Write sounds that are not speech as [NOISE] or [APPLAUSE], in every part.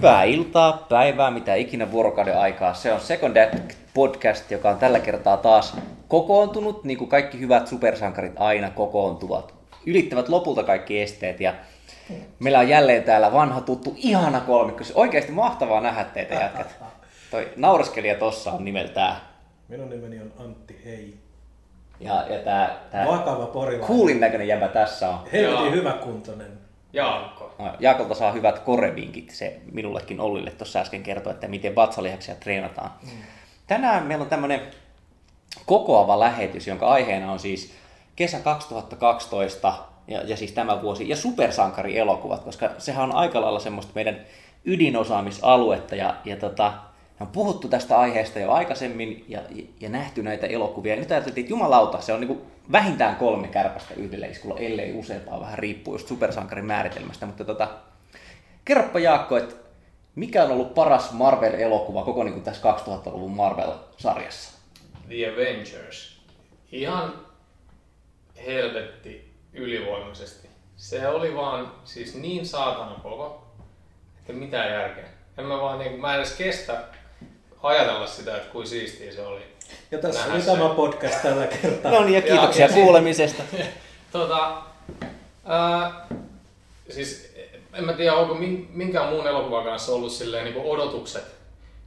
Hyvää iltaa, päivää, mitä ikinä vuorokauden aikaa. Se on Second Act podcast, joka on tällä kertaa taas kokoontunut, niin kuin kaikki hyvät supersankarit aina kokoontuvat. Ylittävät lopulta kaikki esteet ja meillä on jälleen täällä vanha tuttu ihana kolmikko. Oikeasti mahtavaa nähdä teitä jätkät. Toi nauraskelija tossa on nimeltään. Minun nimeni on Antti Hei. Ja, ja tää, tää Vakava porilainen. kuulin näköinen jäbä tässä on. Helvetin Joo. hyväkuntoinen. Jaakko. No, Jaakolta saa hyvät korevinkit. Se minullekin Ollille tuossa äsken kertoi, että miten vatsalihaksia treenataan. Mm. Tänään meillä on tämmöinen kokoava lähetys, jonka aiheena on siis kesä 2012 ja, ja siis tämä vuosi ja supersankarielokuvat, koska sehän on aika lailla semmoista meidän ydinosaamisaluetta ja, ja tota, on puhuttu tästä aiheesta jo aikaisemmin ja, ja, nähty näitä elokuvia. Ja nyt ajateltiin, että jumalauta, se on niin vähintään kolme kärpästä yhdellä iskulla, ellei useampaa, vähän riippuu just supersankarin määritelmästä. Mutta tota, kerropa Jaakko, että mikä on ollut paras Marvel-elokuva koko niin kuin tässä 2000-luvun Marvel-sarjassa? The Avengers. Ihan helvetti ylivoimaisesti. Se oli vaan siis niin saatana kova, että mitä järkeä. En mä vaan niin, mä en edes kestä ajatella sitä, että kuin siistiä se oli. Ja tässä oli tämä podcast tällä kertaa. No niin, ja kiitoksia ja- kuulemisesta. [LAUGHS] Tota, ää, siis en mä tiedä, onko min- minkään muun elokuvan kanssa ollut silleen niin odotukset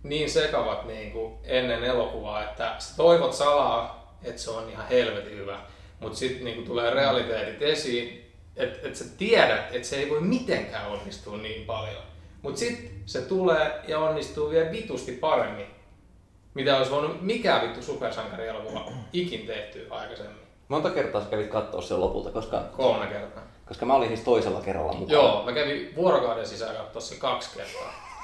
niin sekavat niin kuin ennen elokuvaa, että sä toivot salaa, että se on ihan helvetin hyvä, mutta sitten niin tulee realiteetit esiin, että et sä tiedät, että se ei voi mitenkään onnistua niin paljon. Mutta sitten se tulee ja onnistuu vielä vitusti paremmin, mitä olisi voinut mikään vittu supersankarielokuva ikin tehty aikaisemmin. Monta kertaa sä kävit katsoa sen lopulta, koska, Kolme kertaa. koska mä olin siis toisella kerralla mukana. Joo, mä kävin vuorokauden sisään katsoa se kaksi kertaa. [LAUGHS]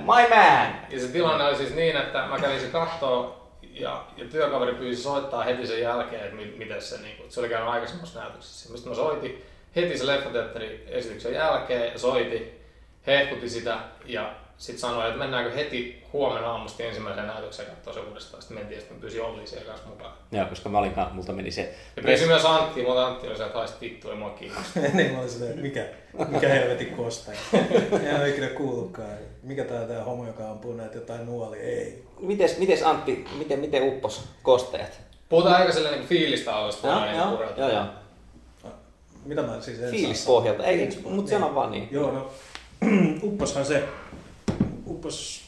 My man! Ja se tilanne oli siis niin, että mä kävin se kattoo ja, ja työkaveri pyysi soittaa heti sen jälkeen, että mi- miten se, niin kuin, se oli käynyt aikaisemmassa näytöksessä. Mistä mä soitin heti se leffateatterin esityksen jälkeen ja soitin, hehkutti sitä ja sitten sanoi, että mennäänkö heti huomenna aamusti ensimmäiseen näytökseen katsoa se uudestaan. Sitten mentiin ja sitten pyysin Olli siellä kanssa mukaan. Joo, koska mä olin kanssa, multa meni se... Ja pyysin myös Antti, mutta Antti oli se, että haista vittu, ei mua kiinnosta. [LAUGHS] niin mä olin silleen, että mikä, mikä helvetin kostaja. [LAUGHS] En ole ikinä kuullutkaan. Mikä tää tää homo, joka ampuu näitä jotain nuoli? Ei. Mites, mites Antti, miten, miten uppos kostajat? Puhutaan aika silleen niin fiilistä alusta. Joo, niin joo, joo, joo. Mitä mä siis en Fiilis pohjalta. Ei, Fiilis mut sano vaan niin. Joo, no [CLEARS THROAT] upposhan se. Uppos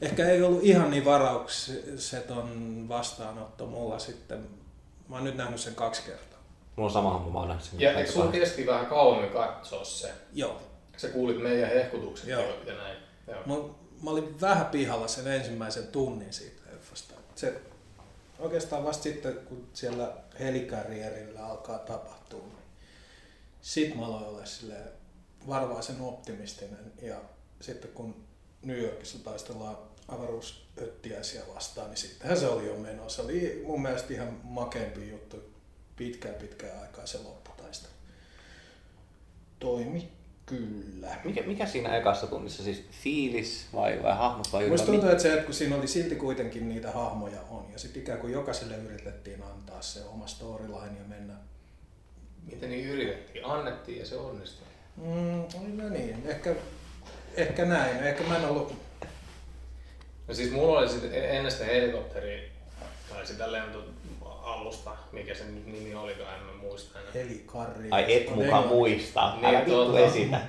ehkä ei ollut ihan niin varaukseton vastaanotto mulla sitten. Mä oon nyt nähnyt sen kaksi kertaa. Mulla on sama homma, mä oon nähnyt sen. Ja eikö sun kesti vähän kauemmin katsoa se? Joo. Sä kuulit meidän hehkutukset Joo. jo ja näin. Joo. Mä, mä olin vähän pihalla sen ensimmäisen tunnin siitä leffasta. Se oikeastaan vasta sitten, kun siellä helikarrierillä alkaa tapahtua, niin sit mä aloin olla silleen varvaisen optimistinen. Ja sitten kun New Yorkissa taistellaan avaruusöttiäisiä vastaan, niin sittenhän se oli jo meno. Se oli mun mielestä ihan makeampi juttu pitkään pitkään aikaa se lopputaistelu. Toimi kyllä. Mikä, mikä siinä ekassa tunnissa, siis fiilis vai, vai hahmot vai Musta tuntuu, että se, että kun siinä oli silti kuitenkin niitä hahmoja on, ja sitten ikään kuin jokaiselle yritettiin antaa se oma storyline ja mennä. Miten niin yritettiin? Annettiin ja se onnistui. Mm, no niin, ehkä, ehkä näin. Ehkä mä en ollut... No siis mulla oli sitten ennen sitä helikopteria tai sitä lentoalusta, mikä se nyt nimi olikaan, en mä muista enää. Helikarri. Ai et mukaan muista. Niin, Älä vittu tuota- esitä. [LAUGHS]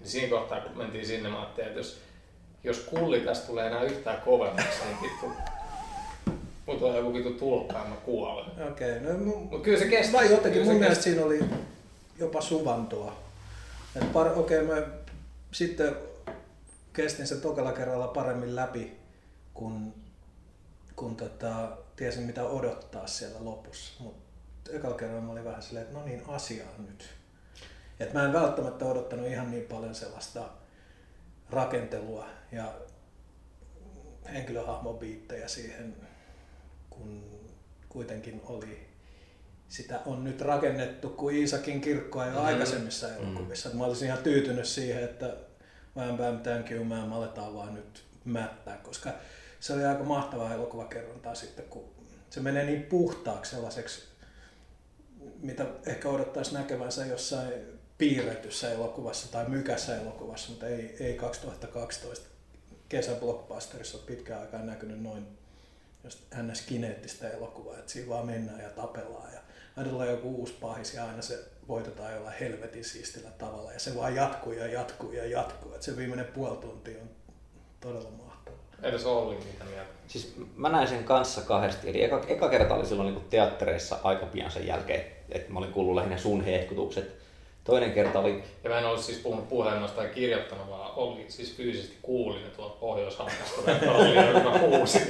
Niin siinä kohtaa, kun mentiin sinne, mä ajattelin, että jos, jos kulli tästä tulee enää yhtään kovemmaksi, niin vittu, mut tulee joku vittu tulppa ja mä kuolen. Okei, okay, no mu- Mut kyllä se kesti. Vai jotenkin, mun mielestä siinä oli jopa suvantoa. Okei, okay, mä sitten kestin sen tokalla kerralla paremmin läpi, kun, kun tota, tiesin mitä odottaa siellä lopussa. Mutta ekalla kerralla mä olin vähän silleen, että no niin, asiaan nyt. Et mä en välttämättä odottanut ihan niin paljon sellaista rakentelua ja henkilöhahmobiittejä siihen, kun kuitenkin oli sitä on nyt rakennettu kuin Iisakin kirkkoa jo Mhm. aikaisemmissa elokuvissa. Mm. Mä olisin ihan tyytynyt siihen, että Bam Bam Thank You me aletaan vaan nyt mättää, koska se oli aika mahtavaa elokuvakerrontaa sitten, kun se menee niin puhtaaksi sellaiseksi, mitä ehkä odottaisi näkevänsä jossain piirretyssä elokuvassa tai mykässä elokuvassa, mutta ei, ei 2012 kesäblockbusterissa ole pitkään aikaan näkynyt noin just ns. kineettistä elokuvaa, että siinä vaan mennään ja tapellaan ja tulee joku uusi pahis ja aina se voitetaan jollain helvetin siistillä tavalla ja se vaan jatkuu ja jatkuu ja jatkuu, että se viimeinen puoli tuntia on todella mahtavaa. Edes Olli mitä mieltä? Siis mä näin sen kanssa kahdesti. Eli eka, eka kerta oli silloin niin teattereissa aika pian sen jälkeen, että mä olin kuullut lähinnä sun hehkutukset. Toinen kerta oli... Ja mä en ollut siis puhunut puhelimesta tai kirjoittanut, vaan oli siis fyysisesti kuulin, Kallioilla, kun mä huusin.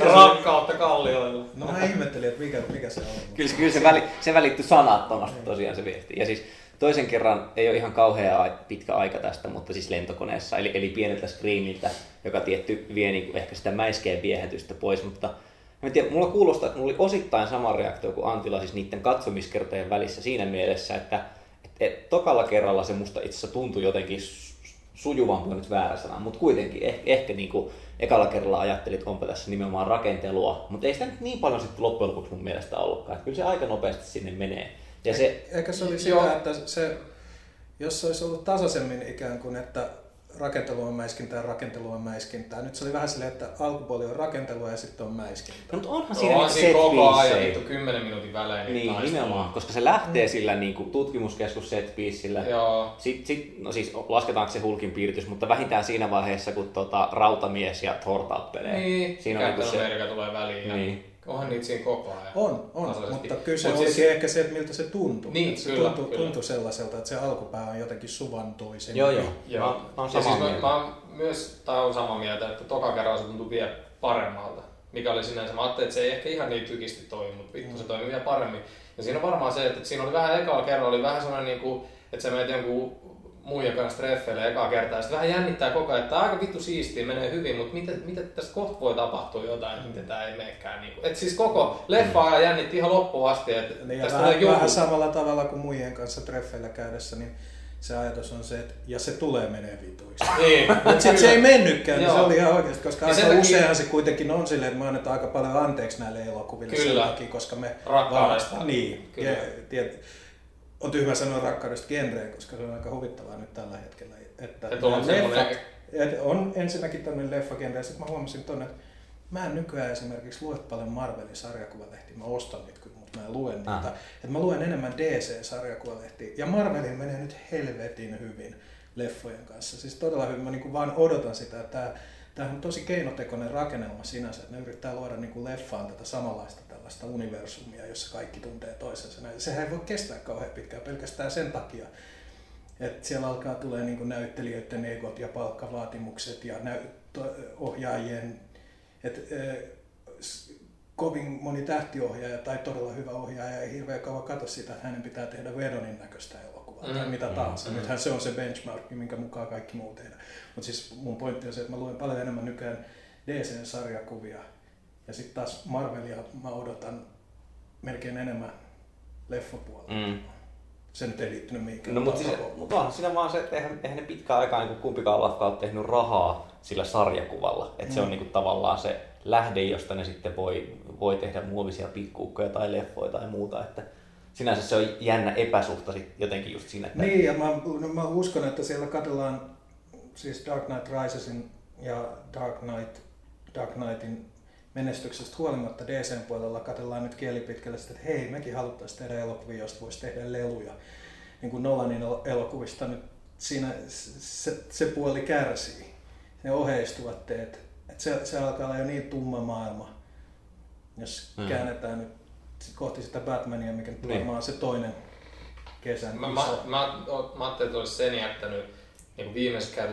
[LAUGHS] Rakkautta Kallioilla. No mä ihmettelin, että mikä, mikä se on. Kyllä, kyllä se, väli, se välittyi sanattomasti tosiaan se viesti. Ja siis toisen kerran ei ole ihan kauhean pitkä aika tästä, mutta siis lentokoneessa, eli, eli pieneltä screeniltä, joka tietty vie niin ehkä sitä mäiskeen viehätystä pois, mutta en tiedä, mulla kuulostaa, että mulla oli osittain sama reaktio kuin Antilla siis niiden katsomiskertojen välissä siinä mielessä, että et tokalla kerralla se musta itse asiassa tuntui jotenkin sujuvampi nyt väärä sana, mutta kuitenkin ehkä, ehkä niin kuin ekalla kerralla ajattelit, että onpa tässä nimenomaan rakentelua, mutta ei sitä nyt niin paljon sitten loppujen lopuksi mun mielestä ollutkaan. Että kyllä se aika nopeasti sinne menee. Ja se, Eikä se oli sitä, että se, jos se olisi ollut tasaisemmin ikään kuin, että rakentelu on mäiskintää, rakentelu on mäiskintää. Nyt se oli vähän silleen, että alkupuoli on rakentelua ja sitten on mäiskintää. No, mutta onhan no, siinä on set koko ajan vittu 10 minuutin välein. Niin, niin nimenomaan, koska se lähtee mm. sillä niin kuin, tutkimuskeskus set piecellä. Joo. Sitten, sit, no siis lasketaanko se hulkin piiritys, mutta vähintään siinä vaiheessa, kun tota, Rautamies ja Thor tappelee. Niin, siinä on niin se... tulee väliin. Niin. Onhan niitä siinä koko ajan. On, on mutta kyllä se Mut olikin siis... ehkä se, että miltä se tuntui. Niin, se kyllä, tuntui, kyllä. tuntui sellaiselta, että se alkupää on jotenkin suvantoisempi. Joo, joo. joo. Mä, mä, ja siis mä, mä, myös, tai on samaa mieltä, että toka kerran se tuntui vielä paremmalta. Mikä oli sinänsä, mä ajattelin, että se ei ehkä ihan niin tykisti toimi, mutta vittu mm. se toimi vielä paremmin. Ja siinä on varmaan se, että siinä oli vähän ekalla kerralla, oli vähän sellainen, niin kuin, että sä menet jonkun muijan kanssa treffeille ekaa kertaa. Sitten vähän jännittää koko ajan, että aika vittu siistiä, menee hyvin, mutta miten, miten tästä kohta voi tapahtua jotain, että miten tämä ei menekään. Niin kuin. Et siis koko leffa ajan jännitti ihan loppuun asti. Että niin tästä vähän, joku... vähän samalla tavalla kuin muiden kanssa treffeillä käydessä, niin se ajatus on se, että ja se tulee menee vituiksi. [LAUGHS] Niin. Mutta sitten se ei mennytkään, niin se oli ihan oikeasti, koska niin aika takia... useinhan se kuitenkin on silleen, että me annetaan aika paljon anteeksi näille elokuville Kyllä. sen takia, koska me... Rakkaudesta. Niin. Kyllä. Ja, tiet, on tyhmä sanoa rakkaudesta genreen, koska se on aika huvittavaa nyt tällä hetkellä. Että Et on, leffat, et on ensinnäkin tämmöinen leffagenre, ja sitten mä huomasin tuonne, että mä en nykyään esimerkiksi lue paljon Marvelin sarjakuvalehtiä, mä ostan niitä kyllä, mutta mä en lue niitä. Ah. Et mä luen enemmän DC-sarjakuvalehtiä, ja Marvelin menee nyt helvetin hyvin leffojen kanssa. Siis todella hyvin, mä niin vaan odotan sitä, että tämä on tosi keinotekoinen rakennelma sinänsä, että ne yrittää luoda niin kuin leffaan tätä samanlaista tällaista universumia, jossa kaikki tuntee toisensa. Sehän ei voi kestää kauhean pitkään pelkästään sen takia, että siellä alkaa tulee niin näyttelijöiden egot ja palkkavaatimukset ja näyt- ohjaajien, että äh, kovin moni tähtiohjaaja tai todella hyvä ohjaaja ei hirveän kauan katso sitä, että hänen pitää tehdä Vedonin näköistä elokuvaa mm. tai mitä tahansa. Mm. Nythän se on se benchmark, minkä mukaan kaikki muu tehdään. Mutta siis mun pointti on se, että mä luen paljon enemmän nykyään DC-sarjakuvia ja sitten taas Marvelia mä odotan melkein enemmän leffapuolella. Mm. Se nyt ei liittynyt mihinkään. No, mutta siis, mut on siinä vaan se, että eihän, eihän ne pitkään aikaan niin kumpikaan lafka ole tehnyt rahaa sillä sarjakuvalla. Että mm. se on niin kuin, tavallaan se lähde, josta ne sitten voi, voi tehdä muovisia pikkuukkoja tai leffoja tai muuta. Että sinänsä se on jännä epäsuhta sit jotenkin just siinä. Että... Niin, ja mä, no, mä uskon, että siellä katsellaan siis Dark Knight Risesin ja Dark Knight, Dark Knightin menestyksestä huolimatta DCn puolella katsellaan nyt kielipitkälle sitä, että hei, mekin haluttaisiin tehdä elokuvia, josta voisi tehdä leluja. Niin kuin Nolanin elokuvista nyt siinä se, se puoli kärsii. Ne oheistuotteet. Että se, se alkaa olla jo niin tumma maailma, jos mm. käännetään nyt kohti sitä Batmania, mikä nyt niin. varmaan se toinen kesän. Mä, mä, mä, mä ajattelin, että olisi sen jättänyt niin viimeisessä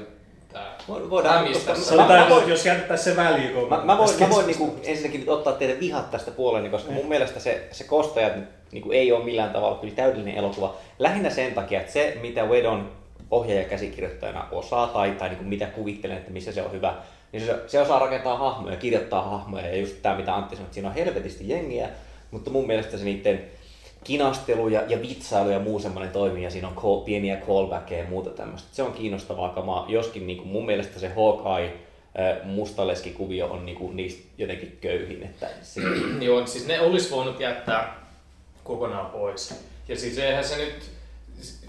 Voidaan, Sanotaan, mä, jos jätettäisiin se väliin. Mä, mä voin, mä voin [LAUGHS] niinku ensinnäkin ottaa teidän vihat tästä puolelle, koska mun mielestä se, se Kostajat niinku ei ole millään tavalla kyllä täydellinen elokuva. Lähinnä sen takia, että se mitä Wedon ohjaaja käsikirjoittajana osaa tai, tai niinku mitä kuvittelen, että missä se on hyvä, niin se, se osaa rakentaa hahmoja, kirjoittaa hahmoja ja just tämä mitä Antti sanoi, että siinä on helvetisti jengiä, mutta mun mielestä se niiden kinastelu ja, ja vitsailu ja muu semmoinen toimii ja siinä on call, pieniä callbackeja ja muuta tämmöistä. Se on kiinnostavaa kamaa, joskin niin kuin mun mielestä se Hawkeye mustaleskikuvio on niin kuin niistä jotenkin köyhin. Että se... [CLEARS THROAT] Joo, siis ne olisi voinut jättää kokonaan pois. Ja siis eihän se nyt,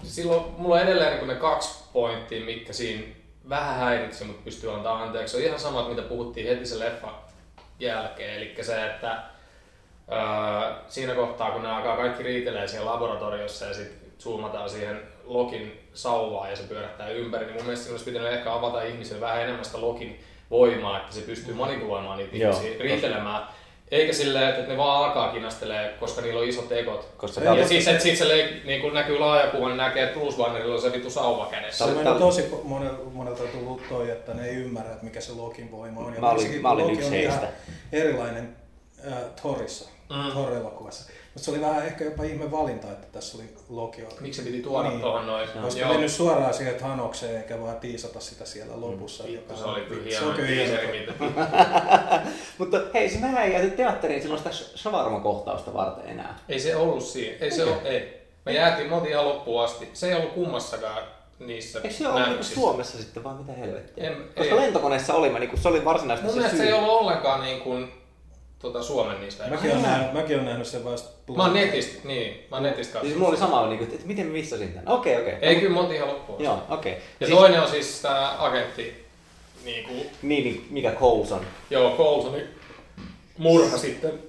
silloin mulla on edelleen niin ne kaksi pointtia, mitkä siinä vähän häiritsi, mutta pystyy antaa anteeksi. Se on ihan samat, mitä puhuttiin heti se leffa jälkeen. Eli se, että öö, siinä kohtaa, kun ne alkaa kaikki riitelee siellä laboratoriossa ja sitten zoomataan siihen Lokin sauvaan ja se pyörähtää ympäri, niin mun mielestä olisi pitänyt ehkä avata ihmisille vähän enemmän sitä Lokin voimaa, että se pystyy manipuloimaan niitä Joo, ihmisiä, riitelemään. Eikä silleen, että ne vaan alkaa kinastelee, koska niillä on isot egot. Koska ja tää- sitten sit se leik, niin kun näkyy laajakuvan, niin näkee, että Bruce Bannerilla on se vitu sauva kädessä. Se Tää- on tosi monelta, monelta tullut toi, että ne ei ymmärrä, että mikä se Lokin voima on. Ja Mä olin- mä olin yksi heistä. erilainen äh, Thorissa, Mm. mm. Thor-elokuvassa. Mutta se oli vähän ehkä jopa ihme valinta, että tässä oli Loki. Miksi se piti tuoda Niin. tuohon noin? Koska mennyt suoraan siihen Hanokseen eikä vaan tiisata sitä siellä lopussa. Mm. Joka se oli on- kyllä se hieno on teaseri, mitä [LAUGHS] Mutta hei, se mä ei jääty teatteriin silloin sitä shawarma-kohtausta varten enää. Ei se ollut siinä. Ei se ole, ei. Me jäätiin, me ihan loppuun asti. Se ei ollut kummassakaan niissä Eikö se ole niinku. Suomessa sitten vai mitä helvettiä? En- Koska ei. lentokoneessa olimme, niin se oli varsinaisesti Mun se mielestä syy. se ei ollut ollenkaan niin kuin, tota, Suomen niistä. Mäkin olen nähnyt, mäkin olen nähnyt sen vasta. Mä oon netistä, niin, mä oon netistä Siis katsonut. mulla oli sama, niin kuin, että miten missasin tämän. Okei, okei. Ei kyllä, me oltiin ihan loppuun. Joo, okei. Ja Siis- toinen on siis tää agentti, niin kuin, Niin, niin, mikä Coulson. joo, Coulsonin murha sitten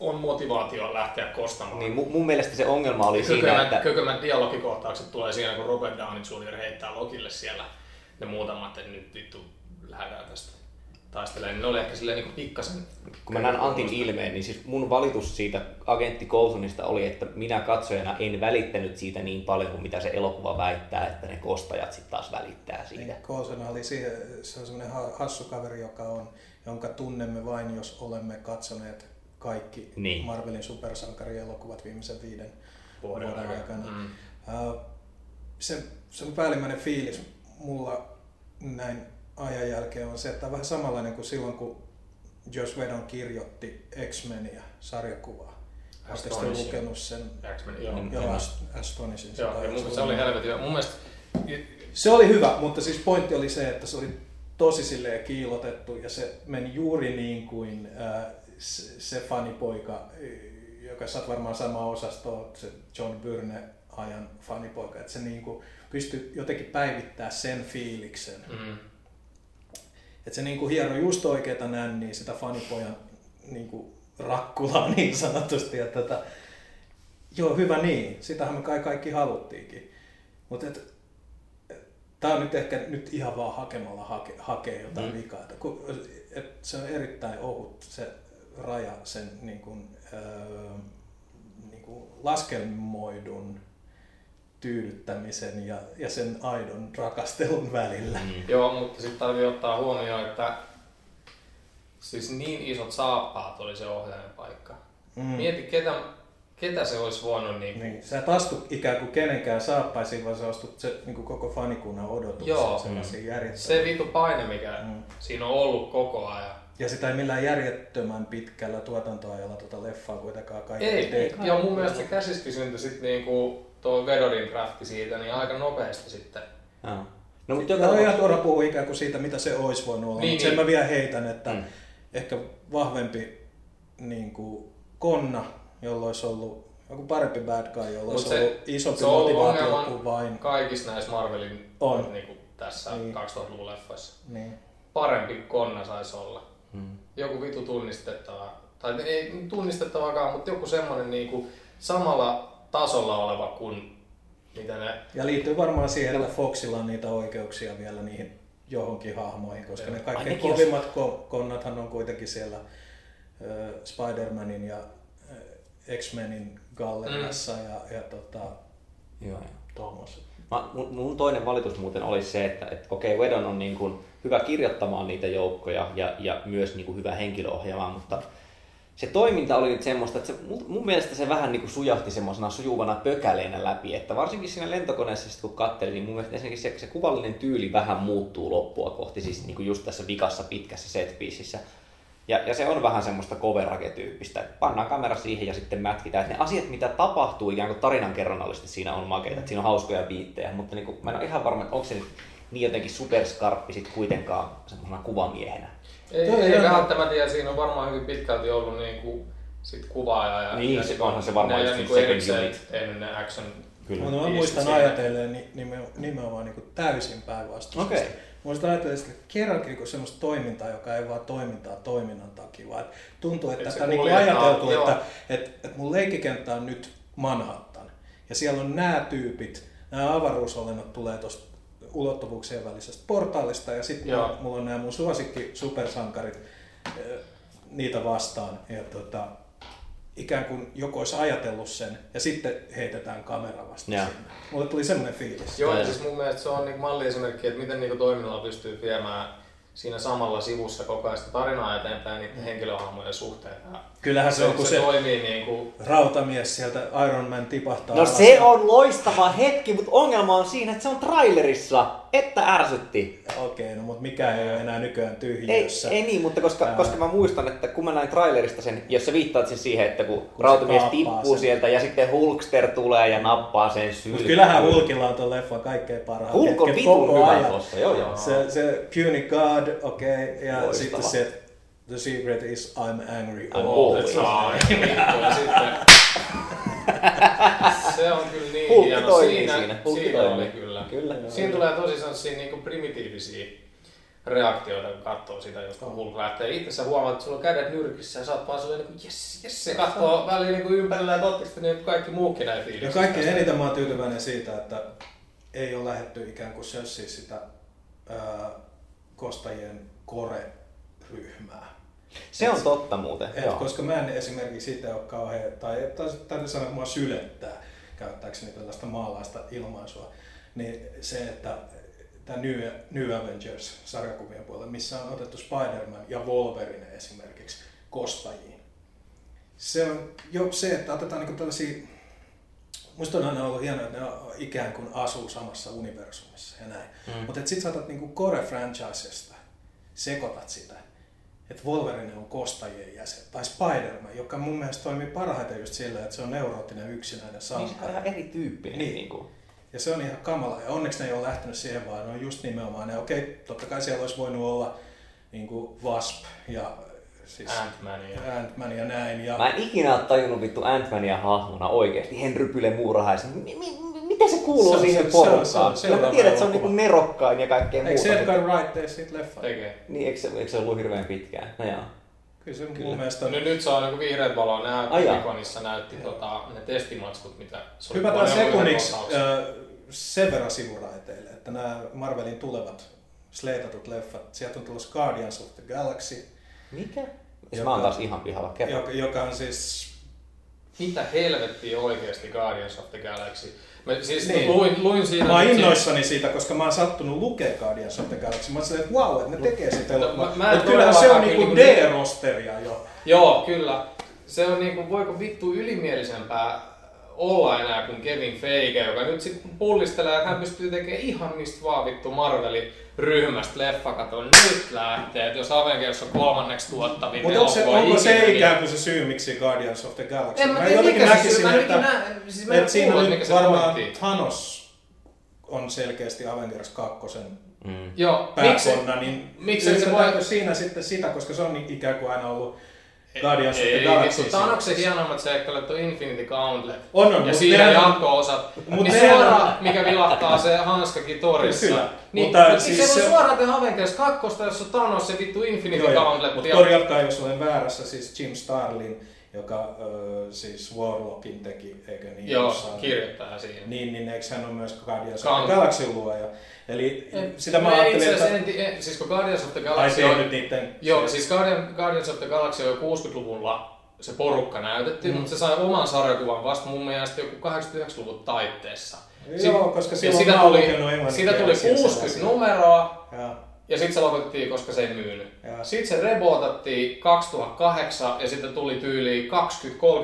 on motivaatio lähteä kostamaan. Niin mun, mun mielestä se ongelma oli siinä, Kökömän, että... kökömän dialogikohtaukset tulee siinä, kun Robert Downey Jr. heittää Lokille siellä ne muutamat, että nyt vittu lähdetään tästä taistelemaan. Ne oli ehkä silleen niin pikkasen... kun mä näen Antin ilmeen, niin siis mun valitus siitä agentti Coulsonista oli, että minä katsojana en välittänyt siitä niin paljon kuin mitä se elokuva väittää, että ne kostajat sitten taas välittää siitä. Niin, Coulson oli siihen, se on semmoinen ha- hassu kaveri, joka on, jonka tunnemme vain, jos olemme katsoneet kaikki Niin. Marvelin supersankarielokuvat viimeisen viiden Vuoden vuoden, aikana. Mm. Uh, se, se päällimmäinen fiilis mulla näin ajan jälkeen on se, että on vähän samanlainen kuin silloin, kun Joss Whedon kirjoitti X-Meniä sarjakuvaa. Oletteko te lukenut sen? X-Men, joo. Joo. Joo, ja mun, se oli helvetin hyvä. Mun mielestä Se oli hyvä, mutta siis pointti oli se, että se oli tosi silleen kiilotettu ja se meni juuri niin kuin äh, se, se fanipoika, joka sä varmaan sama osasto, se John Byrne ajan fanipoika, että se niin kuin pystyi jotenkin päivittää sen fiiliksen. mm, Että se niin kuin hiero just oikeeta nänniä, sitä fanipojan niin kuin rakkulaa niin sanotusti. Ja tota, joo, hyvä niin. Sitähän me kai kaikki haluttiinkin. Mutta tämä on nyt ehkä nyt ihan vaan hakemalla hake, hakee jotain Mm. vikaa. Et se on erittäin ohut se raja sen niin kuin, öö, niin kuin laskelmoidun tyydyttämisen ja, ja sen aidon rakastelun välillä. Mm. joo, mutta sitten täytyy ottaa huomioon, että siis niin isot saappaat oli se ohjaajan paikka. Mm. Mieti, ketä, ketä se olisi voinut niin, Niin, sä et astu ikään kuin kenenkään saappaisiin, vaan sä astut se, niin kuin koko fanikunnan odotuksiin Joo. sellaisiin se vitu paine, mikä Mm. siinä on ollut koko ajan. Ja sitä ei millään järjettömän pitkällä tuotantoajalla tuota leffaa kuitenkaan kaikki Ei, tee. ja mun mielestä se käsiskin syntyi sitten niinku tuo Vedorin drafti siitä niin aika nopeasti sitten. Joo. No, mutta Joka on ihan turha puhua ikään kuin siitä, mitä se olisi voinut olla, Niin, niin, mutta sen niin. mä vielä heitän, että Mm. ehkä vahvempi niin kuin konna, jolla olisi ollut joku parempi bad guy, jolla olisi se- ollut isompi se on ollut motivaatio kuin vain. Kaikissa näissä Marvelin On. Niinku tässä Niin. 2000-luvun leffoissa. Niin. Parempi konna saisi olla. Mm. Joku vitu tunnistettava, tai ei tunnistettavakaan, mutta joku semmonen niinku samalla tasolla oleva kuin mitä ne Ja liittyy varmaan siihen, että Foxilla on niitä oikeuksia vielä niihin johonkin hahmoihin, koska Joo. ne kaikkein jos- kovimmat ko- konnathan on kuitenkin siellä Spider-Manin ja X-Menin galleriassa mm. ja, ja tota, Joo, joo. tuommoiset. Mä, mun, mun toinen valitus muuten olisi se, että et, okei, Wedon on niin kuin hyvä kirjoittamaan niitä joukkoja ja, ja myös niin kuin hyvä henkilöohjaamaan, mutta se toiminta oli nyt semmoista, että se, mun, mielestä se vähän niin sujahti semmoisena sujuvana pökäleenä läpi, että varsinkin siinä lentokoneessa sit kun katselin, niin mun mielestä ensinnäkin se, se kuvallinen tyyli vähän muuttuu loppua kohti, siis niin kuin just tässä vikassa pitkässä setpiecissä. Ja, ja se on vähän semmoista coverage-tyyppistä, että pannaan kamera siihen ja sitten mätkitään. Että ne asiat, mitä tapahtuu ikään kuin tarinankerronnallisesti siinä on makeita, että siinä on hauskoja biittejä, mutta niin kuin, mä en ole ihan varma, että onko se nyt niin jotenkin superskarppi sit kuitenkaan semmoisena kuvamiehenä. Ei, Toi ei on- välttämättä, ja siinä on varmaan hyvin pitkälti ollut niinku sit kuvaaja ja, Niin, ja se sit onhan se varmaan ne just niinku second erikseen unit. tehnyt ne action Kyllä. Mutta mä muistan ajatellen ni- nime- nimenomaan niin kuin täysin päinvastaisesti. Okei. Muistan ajatellen sitä kerrankin kuin semmoista toimintaa, joka ei vaan toimintaa toiminnan takia, vaan että tuntuu, että Et se tätä niin kuin ajateltu, joo. että, että, että mun leikkikenttä on nyt Manhattan. Ja siellä on nämä tyypit, nämä avaruusolennot tulee tuosta ulottuvuuksien välisestä portaalista ja sitten mulla, mulla on nämä mun suosikki supersankarit eh, niitä vastaan. Ja tota, ikään kuin joku olisi ajatellut sen ja sitten heitetään kamera vasta Joo. sinne. Mulle tuli semmoinen fiilis. Joo, ja siis mun mielestä se on niin malliesimerkki, että miten niin toiminnalla pystyy viemään siinä samalla sivussa koko ajan sitä tarinaa eteenpäin niiden henkilöhahmojen suhteita. Ja Kyllähän se, se, on, kun se, se toimii niin kuin, rautamies sieltä Iron Man tipahtaa No alas. se on loistava hetki, mutta ongelma on siinä, että se on trailerissa, että ärsytti. Okei, no mutta mikä ei ole enää nykyään Ei, tyhjiössä. ei niin, mutta koska, Ää. koska mä muistan, että kun mä näin trailerista sen, jos sä viittaat siis siihen, että kun, rautamies kaappaa tippuu sen. sieltä ja sitten Hulkster tulee ja nappaa sen syyn. Mutta kyllähän Hulkilla on tuon leffan kaikkein parhaat Hulk on vitun hyvä tossa, joo joo. Se, se Puny God, okei, okay, ja Loistava. sitten se The secret is I'm angry I'm all always the time. ja [LAUGHS] [LAUGHS] se on kyllä niin Hulkki hieno. siinä, siinä. Hulkki siinä oli kyllä. Kyllä. Siinä tulee tosi sellaisia niin primitiivisiä reaktioita, kun katsoo sitä, jos kun Hulk lähtee itse sä huomaat, että sulla on kädet nyrkissä ja sä oot vaan silleen niin kuin jes, jes, se katsoo väliin niin kuin ympärillä ja toivottavasti niin kaikki muukin näin Ja fiiliksi. kaikkein eniten mä oon tyytyväinen siitä, että ei ole lähetty ikään kuin sössiä sitä ää, kostajien kore-ryhmää. Se on totta muuten. Et, joo. koska mä en esimerkiksi itse ole kauhean, tai tai täytyy sanoa, että mua sylettää, käyttääkseni tällaista maalaista ilmaisua, niin se, että tämä New, New Avengers sarjakuvien puolella, missä on otettu Spider-Man ja Wolverine esimerkiksi kostajiin. Se on jo se, että otetaan niinku tällaisia, musta on aina ollut hienoa, että ne ikään kuin asuu samassa universumissa ja näin. Mm. Mutta sitten sä otat niinku Core-franchisesta, sekoitat sitä, että Wolverine on kostajien jäsen, tai Spider-Man, joka mun mielestä toimii parhaiten just sillä, että se on neuroottinen yksinäinen Niin se on sankari. ihan erityyppinen. Niin. Niin. kuin. Ja se on ihan kamala. Ja onneksi ne ei ole lähtenyt siihen, vaan ne on just nimenomaan ne. Okei, totta kai siellä olisi voinut olla niin kuin Wasp ja siis Ant-Man ja... Ant-Man ja näin. Ja Mä en ikinä ole tajunnut vittu Ant-Mania hahmona oikeesti. Henry Pyle Muurahaisen. Mi- mi- miten se kuuluu Se on- siihen se- se on- porukkaan? se on- se on mä tiedän, että se on niinku nerokkain ja kaikkea Eikö muuta. se mutta- Edgar Wright tee siitä leffa? Tekee. Niin, eikö se, eikö se ollut hirveän pitkään? No joo. Kyllä se Kyllä. mun mielestä on... No nyt saa niinku vihreät valoa Ai näyttää, jaa. Ikonissa näytti tota, ne testimatskut, mitä se oli Hypätään sekunniksi äh, sen verran sivuraiteille, että nämä Marvelin tulevat sleetatut leffat, sieltä on tulossa Guardians of the Galaxy, Mikä? Ja Joka- mä oon taas ihan pihalla. Kerro. joka, joka on siis Mitä helvettiä oikeasti Guardians of the Galaxy? Mä siis Niin. luin, luin siinä... Mä oon siinä- innoissani siitä, koska mä oon sattunut lukea Guardians of the Galaxy. Mä oon silleen, että wow, että ne tekee sitä No, mä- mä Mutta kyllähän se on niinku kyllä- D-rosteria jo. Joo, kyllä. Se on niinku, voiko vittu ylimielisempää olla enää kuin Kevin Feige, joka nyt sitten pullistelee, että hän pystyy tekemään ihan mistä vaan vittu Marvelin ryhmästä leffa, kato nyt lähtee, että jos Avengers on kolmanneksi tuottavin Mutta onko se, onko se ikinä, niin- ikään kuin se syy, miksi Guardians of the Galaxy? En mä mä jotenkin näkisin, mä että, ikinä- siis mä että siinä nyt varmaan pointti. Thanos on selkeästi Avengers 2 Mm. Joo, miksi, pääkonna, niin miksi se voi- siinä sitten sitä, koska se on ikään kuin aina ollut Guardians of the Galaxy. vittu, Thanoksen hienommat seikkailut on Infinity Gauntlet. On, on, ja mutta siinä jatko-osat. Mut niin suoraan, mikä vilahtaa se hanskakin torissa. Kyllä, Niin, mutta mutta, mutta siis siis se, se- on suoraan tehdä Avengers 2, jos on Thanos se vittu Infinity. Gauntlet. Mutta ja- korjatkaa, jos olen väärässä, siis Jim Starlin, joka ö, siis Warlockin teki, eikö niin? Joo, jossain- kirjoittaa siinä. Niin, niin eikö hän ole myös Guardians of the Galaxyn luoja? Eli En- sitä mä ajattelin, itse että... asiassa en, en, siis kun Guardians of the Ai Galaxy on, tehnyt niiden... Joo, siis Guardian, Guardians of the Galaxy on jo 60-luvulla se porukka näytettiin, mm. mutta se sai oman sarjakuvan vasta mun mielestä joku 89-luvun taitteessa. Joo, koska ja silloin sitä tuli, siitä tuli englanninkielisiä 60 sellaisia. numeroa, Joo, ja sitten se lopetettiin, koska se ei myynyt. Sitten se rebootattiin 2008 ja sitten tuli tyyliin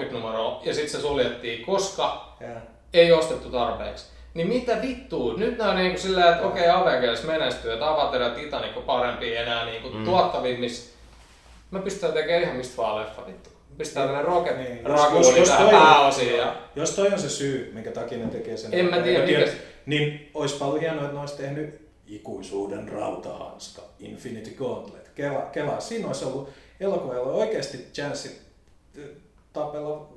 20-30 numeroa ja sitten se suljettiin, koska joo. ei ostettu tarpeeksi. Niin mitä vittua? Nyt nämä on niinku sillä, että okei Avengers menestyy, että Avatar ja Titanic on parempi enää niinku mm. tuottavimmissa. Me pystytään tekemään ihan mistä vaan leffa vittu. Pistetään tänne Rocket Niin, niin, jos- jos- jos toi- pääosiin ja Jos toi on se syy, minkä takia ne tekee sen, En mä tiedä, mikä- niin olisi ollut hienoa, että ne olisi tehnyt ikuisuuden rautahanska, Infinity Gauntlet. Kela, Kela. Siinä olisi ollut elokuvalla oikeasti chanssi äh, tapella,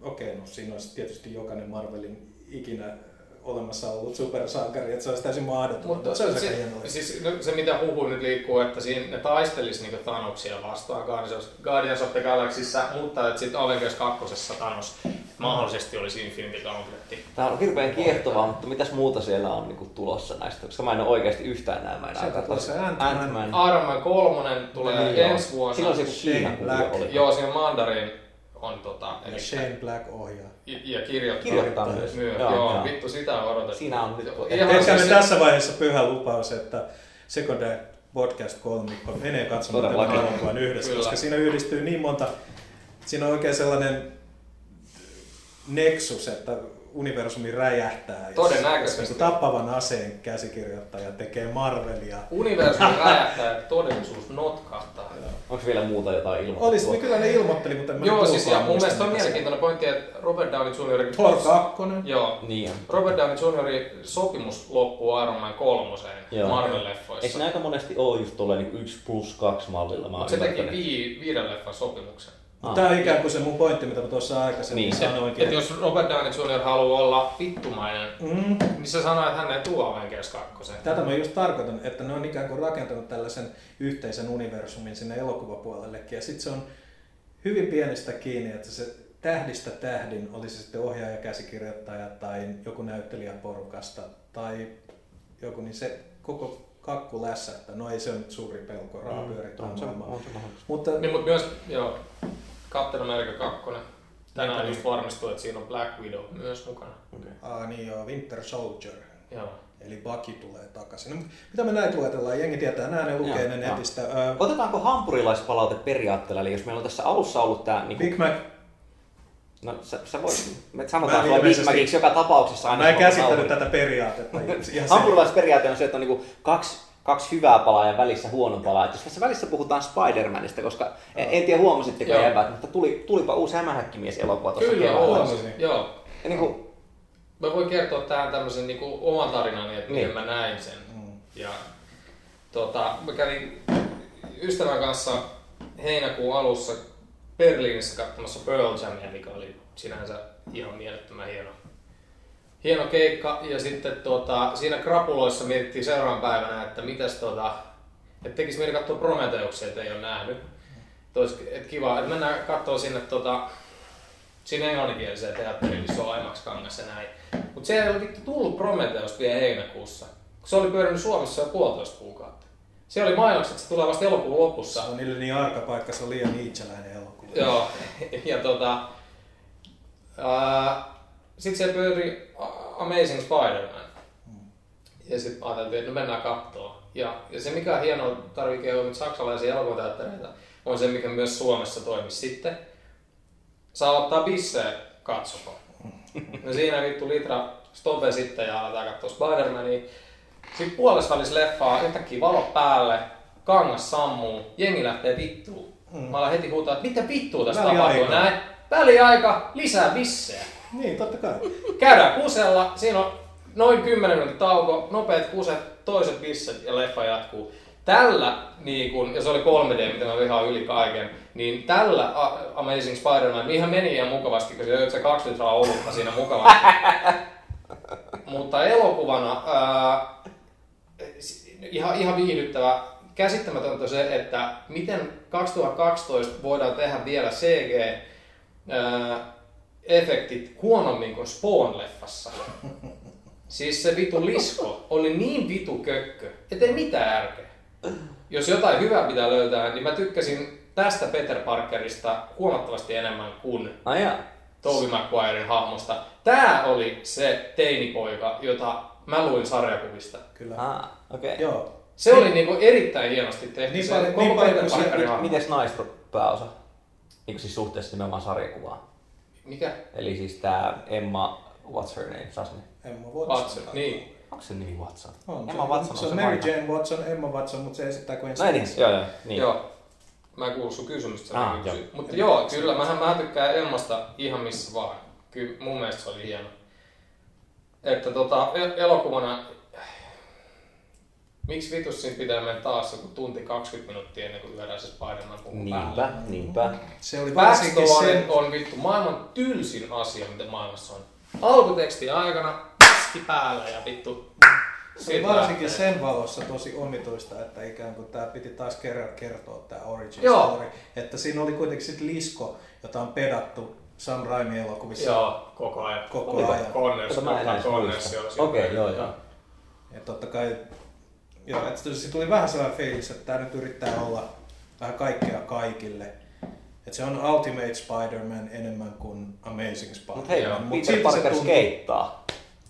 okei, no siinä olisi tietysti jokainen Marvelin ikinä olemassa ollut supersankari, että se olisi täysin mahdotonta. Mutta se, olisi se, siis, no, se mitä huhu nyt liikkuu, että siinä ne taistelisi niinku Thanoksia vastaan Guardians of, Guardians of the Galaxyssä, mutta että sitten Avengers 2. Thanos mahdollisesti olisi Infinity Gauntletti. Tämä on hirveän kiehtovaa, mutta mitäs muuta siellä on niin kuin, tulossa näistä? Koska mä en ole oikeasti yhtään nämä mä en Sieltä aikaa tulee se. Ant-Man. Iron Man 3 tulee Niin ensi vuonna. Silloin se oli. Joo, siinä Mandarin on tota, Ja eli, Shane Black ohjaa. Ja kirjoittaa. Kirjoittaa myös. Myös, Joo, joo, joo. vittu sitä on odotettu. Siinä on nyt- Ihan siis se- tässä vaiheessa pyhä lupaus, että Second Act podcast kolmikko menee katsomaan tämän elokuvan yhdessä, Kyllä. koska siinä yhdistyy niin monta, siinä on oikein sellainen nexus, että universumi räjähtää. Todennäköisesti. jos niin tappavan aseen käsikirjoittaja tekee Marvelia. Universumi [LAUGHS] räjähtää ja todellisuus notkahtaa. Onko vielä muuta jotain ilmoitettua? Olisi, niin kyllä ne ilmoitteli, mutta en Joo, siis ja mun mielestä on mielenkiintoinen pointti, että Robert Downey Jr. Thor 2. Joo. Niin. Robert Downey Jr. sopimus loppuu Iron Man kolmoseen Joo. Eikö Marvel-leffoissa. ne aika monesti ole just tolleen niin 1 plus 2 mallilla? Mä se teki vii, viiden leffan sopimuksen. Ah. Tämä on ikään kuin se mun pointti, mitä mä tuossa aikaisemmin Niin. sanoinkin. Että jos Robert Downey Jr. haluaa olla vittumainen, Mm, niin se sanoo, että hän ei tuo Avengers 2. Tätä mä just tarkoitan, että ne on ikään kuin rakentanut tällaisen yhteisen universumin sinne elokuvapuolellekin. Ja sitten se on hyvin pienestä kiinni, että se tähdistä tähdin, oli se sitten ohjaaja, käsikirjoittaja tai joku näyttelijä porukasta tai joku, niin se koko kakku lässähtää. No ei se on nyt suuri pelko, raha pyörittää on se, maailmaa. on se. Mutta Niin, mutta myös, joo, Captain America 2. Tänään Niin. just varmistui, että siinä on Black Widow myös mukana. Okay. aa, niin joo, Winter Soldier. Joo. Eli Bucky tulee takaisin. No, mitä me näitä luetellaan? Jengi tietää, nämä ne lukee Joo, ne netistä. Ö, Otetaanko hampurilaispalaute periaatteella? Eli jos meillä on tässä alussa ollut tämä... Niin Big Mac no, sä, sä voit, me sanotaan Mä sulla Big joka tapauksessa aina. Mä en käsittänyt tätä periaatetta. [LAUGHS] Hampurilaisperiaate on se, että on niinku kaksi, kaksi hyvää palaa ja välissä huono palaa. Et jos tässä välissä puhutaan Spider-Manista, koska en, en tiedä huomasitteko Joo. jäbät, mutta tuli, tulipa uusi hämähäkkimies elokuva tuossa Kyllä, huomasin. Joo. Ja niinku, Mä voin kertoa tähän tämmöisen niin oman tarinani, että miten Niin. mä näin sen. Mm. Ja tota, mä kävin ystävän kanssa heinäkuun alussa Berliinissä katsomassa Pearl Jamia, mikä oli sinänsä ihan mielettömän hieno, hieno keikka. Ja sitten tota, siinä krapuloissa mietittiin seuraavan päivänä, että mitäs tota, että tekisi mieli katsoa Prometheuksia, että ei ole nähnyt. Et olisi, et kiva, että mennään katsoa sinne tota, sinne englanninkieliseen teatteriin, missä on IMAX kangas ja näin. Mutta se ei ole tullut Prometheus vielä heinäkuussa, kun se oli pyörinyt Suomessa jo puolitoista kuukautta. Se oli mainokset, se tulee vasta elokuun lopussa. Se on niille niin arka paikka, se on liian niitseläinen elokuva. Joo, ja tota... Sitten siellä pyöri Amazing Spider-Man. Ja sitten ajateltiin, että no mennään kattoo. Ja, ja se mikä on hienoa, tarvitsee olla nyt saksalaisia elokuvateattereita, on se mikä myös Suomessa toimisi sitten. Saa ottaa bissejä katsoko. No siinä vittu litra stope sitten ja aletaan katsoa Spider-Mania. Sitten puolessa välissä leffaa, yhtäkkiä valo päälle, kangas sammuu, jengi lähtee vittuun. Mm. Mä alan heti huutaa, että mitä vittua tässä tapahtuu näin. Väliaika, lisää bissejä. Niin, totta kai. Käydään kusella, siinä on noin 10 minuutin tauko, nopeat kuset, toiset bisset ja leffa jatkuu. Tällä, niin kun, ja se oli 3D, mitä mä vihaan yli kaiken, niin tällä Amazing Spider-Man, ihan meni ihan mukavasti, kun se se kaksi litraa olutta siinä mukavasti. Mutta elokuvana ää, ihan, ihan viihdyttävä. Käsittämätöntä se, että miten 2012 voidaan tehdä vielä CG ää, efektit huonommin kuin Spawn-leffassa. Siis se vitu lisko oli niin vitu kökkö, ettei mitään järkeä. Jos jotain hyvää pitää löytää, niin mä tykkäsin tästä Peter Parkerista huomattavasti enemmän kuin ai jaa. Tobey Maguiren hahmosta. Tää oli se teinipoika, jota mä luin sarjakuvista. Kyllä. Ah, okei. Okay. Joo. Se oli niinku erittäin hienosti tehty. Niin paljon- niin paljon kuin. Mites naispääosa? Niin siis suhteessa nimenomaan sarjakuvaan. Mikä? Eli siis tää Emma, what's her name, Sasmi? Emma Watson. Watson, niin. Onko se nimi Watson? On, Emma se, Watson se on se Mary vanha. Jane Watson, Emma Watson, mutta se esittää kuin No ei niin, joo joo. Niin. Joo. Mä en kuullut sun kysymystä. Ah, joo. Mutta joo, kyllä, mähän mä tykkään Emmasta ihan missä vaan. Kyllä mun mielestä se oli hieno. Että tota, el- elokuvana, miksi vitus siinä pitää mennä taas joku tunti 20 minuuttia ennen kuin lyödään se Spider-Man puku päälle? Niinpä, niinpä. Se oli varsinkin Backstory sen... on vittu maailman tylsin asia, mitä maailmassa on. alkuteksti aikana paski päällä ja vittu. Se oli varsinkin sen valossa tosi omituista, että ikään kuin tämä piti taas kerran kertoa tämä origin Joo. story. Että siinä oli kuitenkin sit lisko, jota on pedattu Sam Raimi elokuvissa. Joo, koko ajan. Koko Oliko ajan. Siinä Okei, oli. joo, joo. Ja totta kai, joo, että se tuli vähän sellainen fiilis, että tämä nyt yrittää olla vähän kaikkea kaikille. Että se on Ultimate Spider-Man enemmän kuin Amazing Spider-Man. Mutta hei, Joo. Peter Parker tuntuu- skeittaa.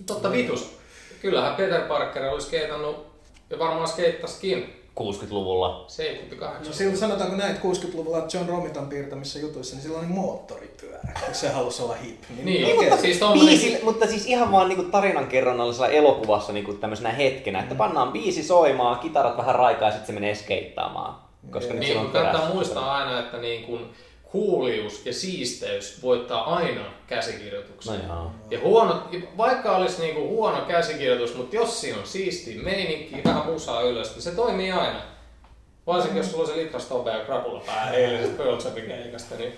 Totta vitus. Kyllähän Peter Parker olisi skeitannut ja varmaan skeittasikin 60-luvulla. 78. No silloin sanotaanko näin, että 60-luvulla John Romitan piirtämissä jutuissa, niin silloin oli moottoripyörä, kun se halusi olla hip. Niin, mikä mutta se- siis tommonen... Biisi, mutta siis ihan vaan niinku tarinan kerronnallisella elokuvassa niinku tämmöisenä hetkenä, että pannaan biisi soimaan, kitarat vähän raikaa ja sitten se menee skeittaamaan. Koska nyt Niin, on kun kannattaa muistaa aina, että niin kun kuulius ja siisteys voittaa aina käsikirjoituksen. No. Ja huono, vaikka olisi niinku huono käsikirjoitus, mutta jos siinä on siisti meininki, vähän musaa ylös, niin se toimii aina. Varsinkin jos sulla on se litrastope ja krapula pää eilisestä Pearl keikasta, niin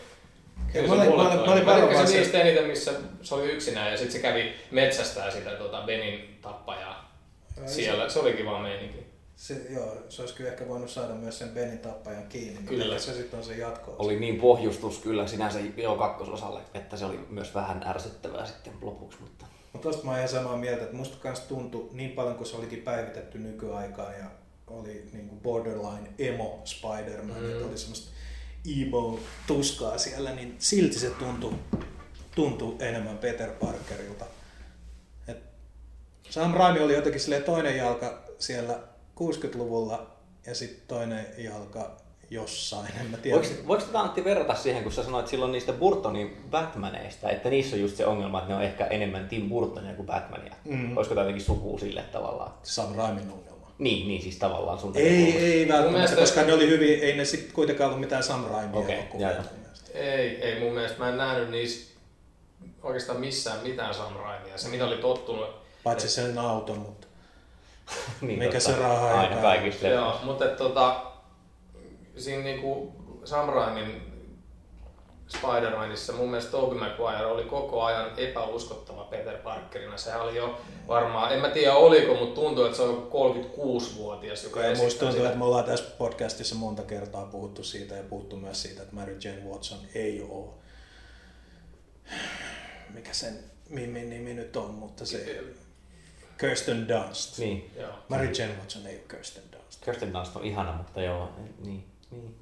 kyllä Mä se olin- mulle mä olin- mä toimii. olin varovaisen- niistä eniten, missä se oli yksinään ja sitten se kävi metsästää sitä tota Benin tappajaa. Ai Siellä, se oli kiva meininki. Se, joo, se olisi kyllä ehkä voinut saada myös sen Benin tappajan kiinni, Kyllä. kyllä. se sitten on se jatko. Oli niin pohjustus kyllä sinänsä jo kakkososalle, että se oli myös vähän ärsyttävää sitten lopuksi. Mutta... Mutta tosta mä oon ihan samaa mieltä, että musta kans tuntui niin paljon kuin se olikin päivitetty nykyaikaan ja oli niinku borderline emo Spider-Man, Mm. että oli semmoista emo tuskaa siellä, niin silti se tuntui, tuntui enemmän Peter Parkerilta. Et Sam Raimi oli jotenkin toinen jalka siellä 60-luvulla ja sitten toinen jalka jossain, en mä tiedä. Voiko, voiko tätä Antti verrata siihen, kun sä sanoit silloin niistä Burtonin Batmaneista, että niissä on just se ongelma, että ne on ehkä enemmän Tim Burtonia kuin Batmania. Mm. Olisiko tämä jotenkin sukua sille tavallaan? Sam Raimin ongelma. Niin, niin siis tavallaan sun Ei, ei välttämättä, mielestä- koska ne oli hyvin, ei ne sitten kuitenkaan ollut mitään Sam Raimia elokuvia. mielestä. Ei, ei mun mielestä. Mä en nähnyt niissä oikeastaan missään mitään Sam Raimia. Se mitä oli tottunut. Paitsi sen auton, mutta [LAUGHS] niin, Mikä totta. se raha Aina ei kaikista Joo, mutta et, tota, siinä niinku Sam Raimin Spider-Manissa mun mielestä Tobey Maguire oli koko ajan epäuskottava Peter Parkerina. Sehän oli jo varmaan, en mä tiedä oliko, mutta tuntuu, että se on joku 36-vuotias, joka ja musta esittää tuntuu, sitä. että me ollaan tässä podcastissa monta kertaa puhuttu siitä ja puhuttu myös siitä, että Mary Jane Watson ei ole, mikä sen Mimin nimi nyt on, mutta se Kirsten Dunst. Niin. Joo. Mary Jane Watson ei ole Kirsten Dunst. Kirsten Dunst on ihana, mutta joo, niin, niin.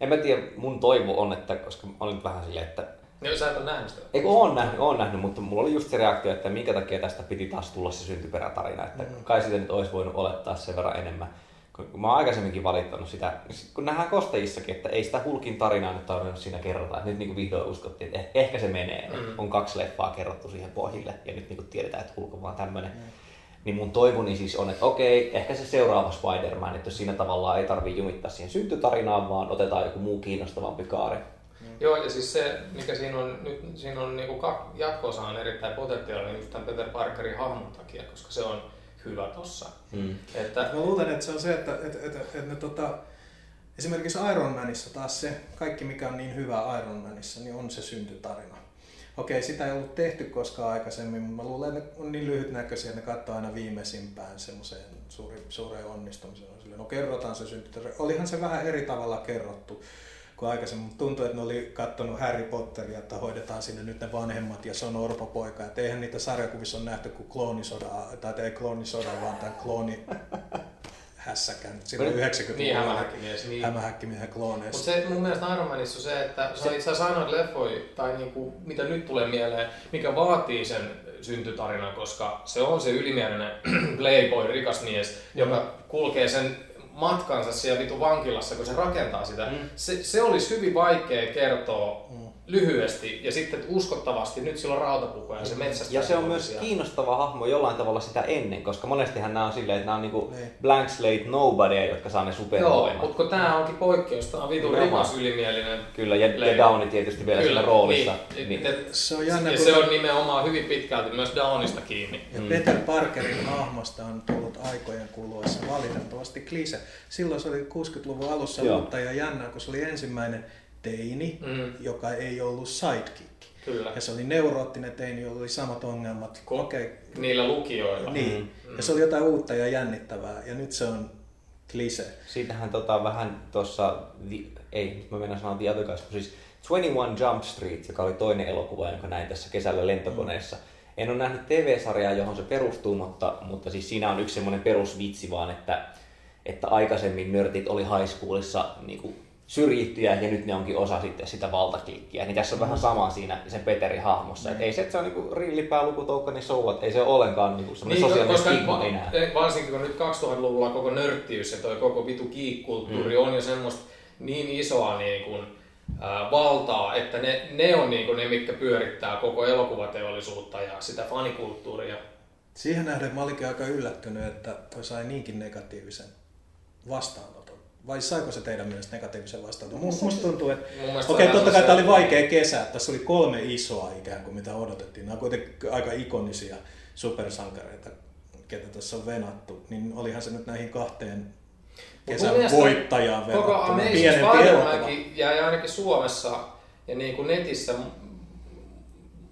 En mä tiedä, mun toivo on, että, koska mä olin vähän silleen, että Joo, sä et ole nähnyt sitä. Eikö oon nähnyt, oon nähnyt, mutta mulla oli just se reaktio, että minkä takia tästä piti taas tulla se syntyperätarina, että Mm. kai sitä nyt olisi voinut olettaa sen verran enemmän. Kun kun mä oon aikaisemminkin valittanut sitä, kun nähdään kostajissakin, että ei sitä Hulkin tarinaa nyt tarvinnut siinä kerrota. Että nyt niin kuin vihdoin uskottiin, että eh- ehkä se menee. Mm. Mm. On kaksi leffaa kerrottu siihen pohjille ja nyt niin kuin tiedetään, että Hulk on vaan tämmöinen. Mm. Niin mun toivoni siis on, että okei, ehkä se seuraava Spider-Man, että jos siinä tavallaan ei tarvii jumittaa siihen syntytarinaan, vaan otetaan joku muu kiinnostavampi kaari. Joo, ja siis se, mikä siinä on, nyt siinä on niinku kak- jatko-osa on erittäin potentiaalinen just tämän Peter Parkerin hahmon takia, koska se on hyvä tossa. Mm. Että, Mä luulen, että se on se, että, että, että, että ne tota, esimerkiksi Iron Manissa taas se, kaikki mikä on niin hyvä Iron Manissa, niin on se syntytarina. Okei, sitä ei ollut tehty koskaan aikaisemmin, mutta mä luulen, että ne on niin lyhytnäköisiä, että ne katsoo aina viimeisimpään semmoiseen suuri, suureen onnistumiseen. On No kerrotaan se syntytarina. Olihan se vähän eri tavalla kerrottu kuin aikaisemmin, mutta tuntuu, että ne oli katsonut Harry Potteria, että hoidetaan sinne nyt ne vanhemmat ja se on orpopoika. Että eihän niitä sarjakuvissa on nähty kuin kloonisodaa, tai ei kloonisoda, vaan tämän klooni hässäkän. Silloin 90-luvulla. niin hämähäkkimies. Niin. Hämähäkkimiehen klooneissa. Mutta se mun mielestä Iron Manissa on se, että se on itse asiassa ainoa leffoja, tai niinku, mitä nyt tulee mieleen, mikä vaatii sen syntytarinan, koska se on se ylimielinen [CLEARS THROAT] playboy, rikas mies, joka kulkee sen matkansa siellä vitu vankilassa, kun se rakentaa sitä. Mm. Se, se olisi hyvin vaikea kertoa Mm. Lyhyesti ja sitten uskottavasti. Nyt sillä on rautapuku ja se metsästää. Ja se on myös siellä. kiinnostava hahmo jollain tavalla sitä ennen, koska monestihan nämä on silleen, että nämä on niinku Niin. blank slate nobody, jotka saa ne Joo, supervoimat. mutta kun tää onkin poikkeus, tää on vitu Nimenomaan. rikas ylimielinen. Kyllä, ja, ja Downi tietysti vielä Kyllä, siinä roolissa. Niin, Niin. Et- et- Se on jännä, ja kun se on nimenomaan hyvin pitkälti myös Downista kiinni. Ja Mm. Peter Parkerin hahmosta on tullut aikojen kuluessa valitettavasti klise. Silloin se oli 60-luvun alussa Joo. uutta ja jännää, kun se oli ensimmäinen teini, Mm. joka ei ollut sidekick. Kyllä. Ja se oli neuroottinen teini, jolla oli samat ongelmat. Ko- Okei, Niillä lukijoilla. niin. Ja se oli jotain uutta ja jännittävää. Ja nyt se on klise. Siitähän tota, vähän tuossa, ei, nyt mä mennään sanoa The Other Guys, kun siis 21 Jump Street, joka oli toinen elokuva, jonka näin tässä kesällä lentokoneessa. En ole nähnyt TV-sarjaa, johon se perustuu, mutta, mutta siis siinä on yksi semmoinen perusvitsi vaan, että, että aikaisemmin nörtit oli high schoolissa niin kuin syrjittyjä ja nyt ne onkin osa sitten sitä valtaklikkiä. Niin tässä on vähän sama siinä sen Peterin hahmossa. Että ei se, että se on niinku rillipää, lukutoukka, niin souvat. Ei se ole ollenkaan niinku semmoinen Niin, sosiaalinen koska stigma enää. varsinkin kun nyt 2000-luvulla koko nörttiys ja toi koko vitu kiikkulttuuri mm. on jo semmoista niin isoa niin kuin, ää, valtaa, että ne, ne on niin kuin ne, mitkä pyörittää koko elokuvateollisuutta ja sitä fanikulttuuria. Siihen nähden mä olinkin aika yllättynyt, että toi sai niinkin negatiivisen vastaanoton. Vai saiko se teidän mielestä negatiivisen vastaanoton? Musta, musta tuntuu, että Mun mielestä okei, totta kai tämä oli vaikea kesä. Tässä oli kolme isoa ikään kuin, mitä odotettiin. Nämä on kuitenkin aika ikonisia supersankareita, ketä tässä on venattu. Niin olihan se nyt näihin kahteen kesän mun mielestä voittajaan Koko verrattuna Amazing pienempi elokuva. Spider-Mankin jäi ainakin Suomessa ja niin kuin netissä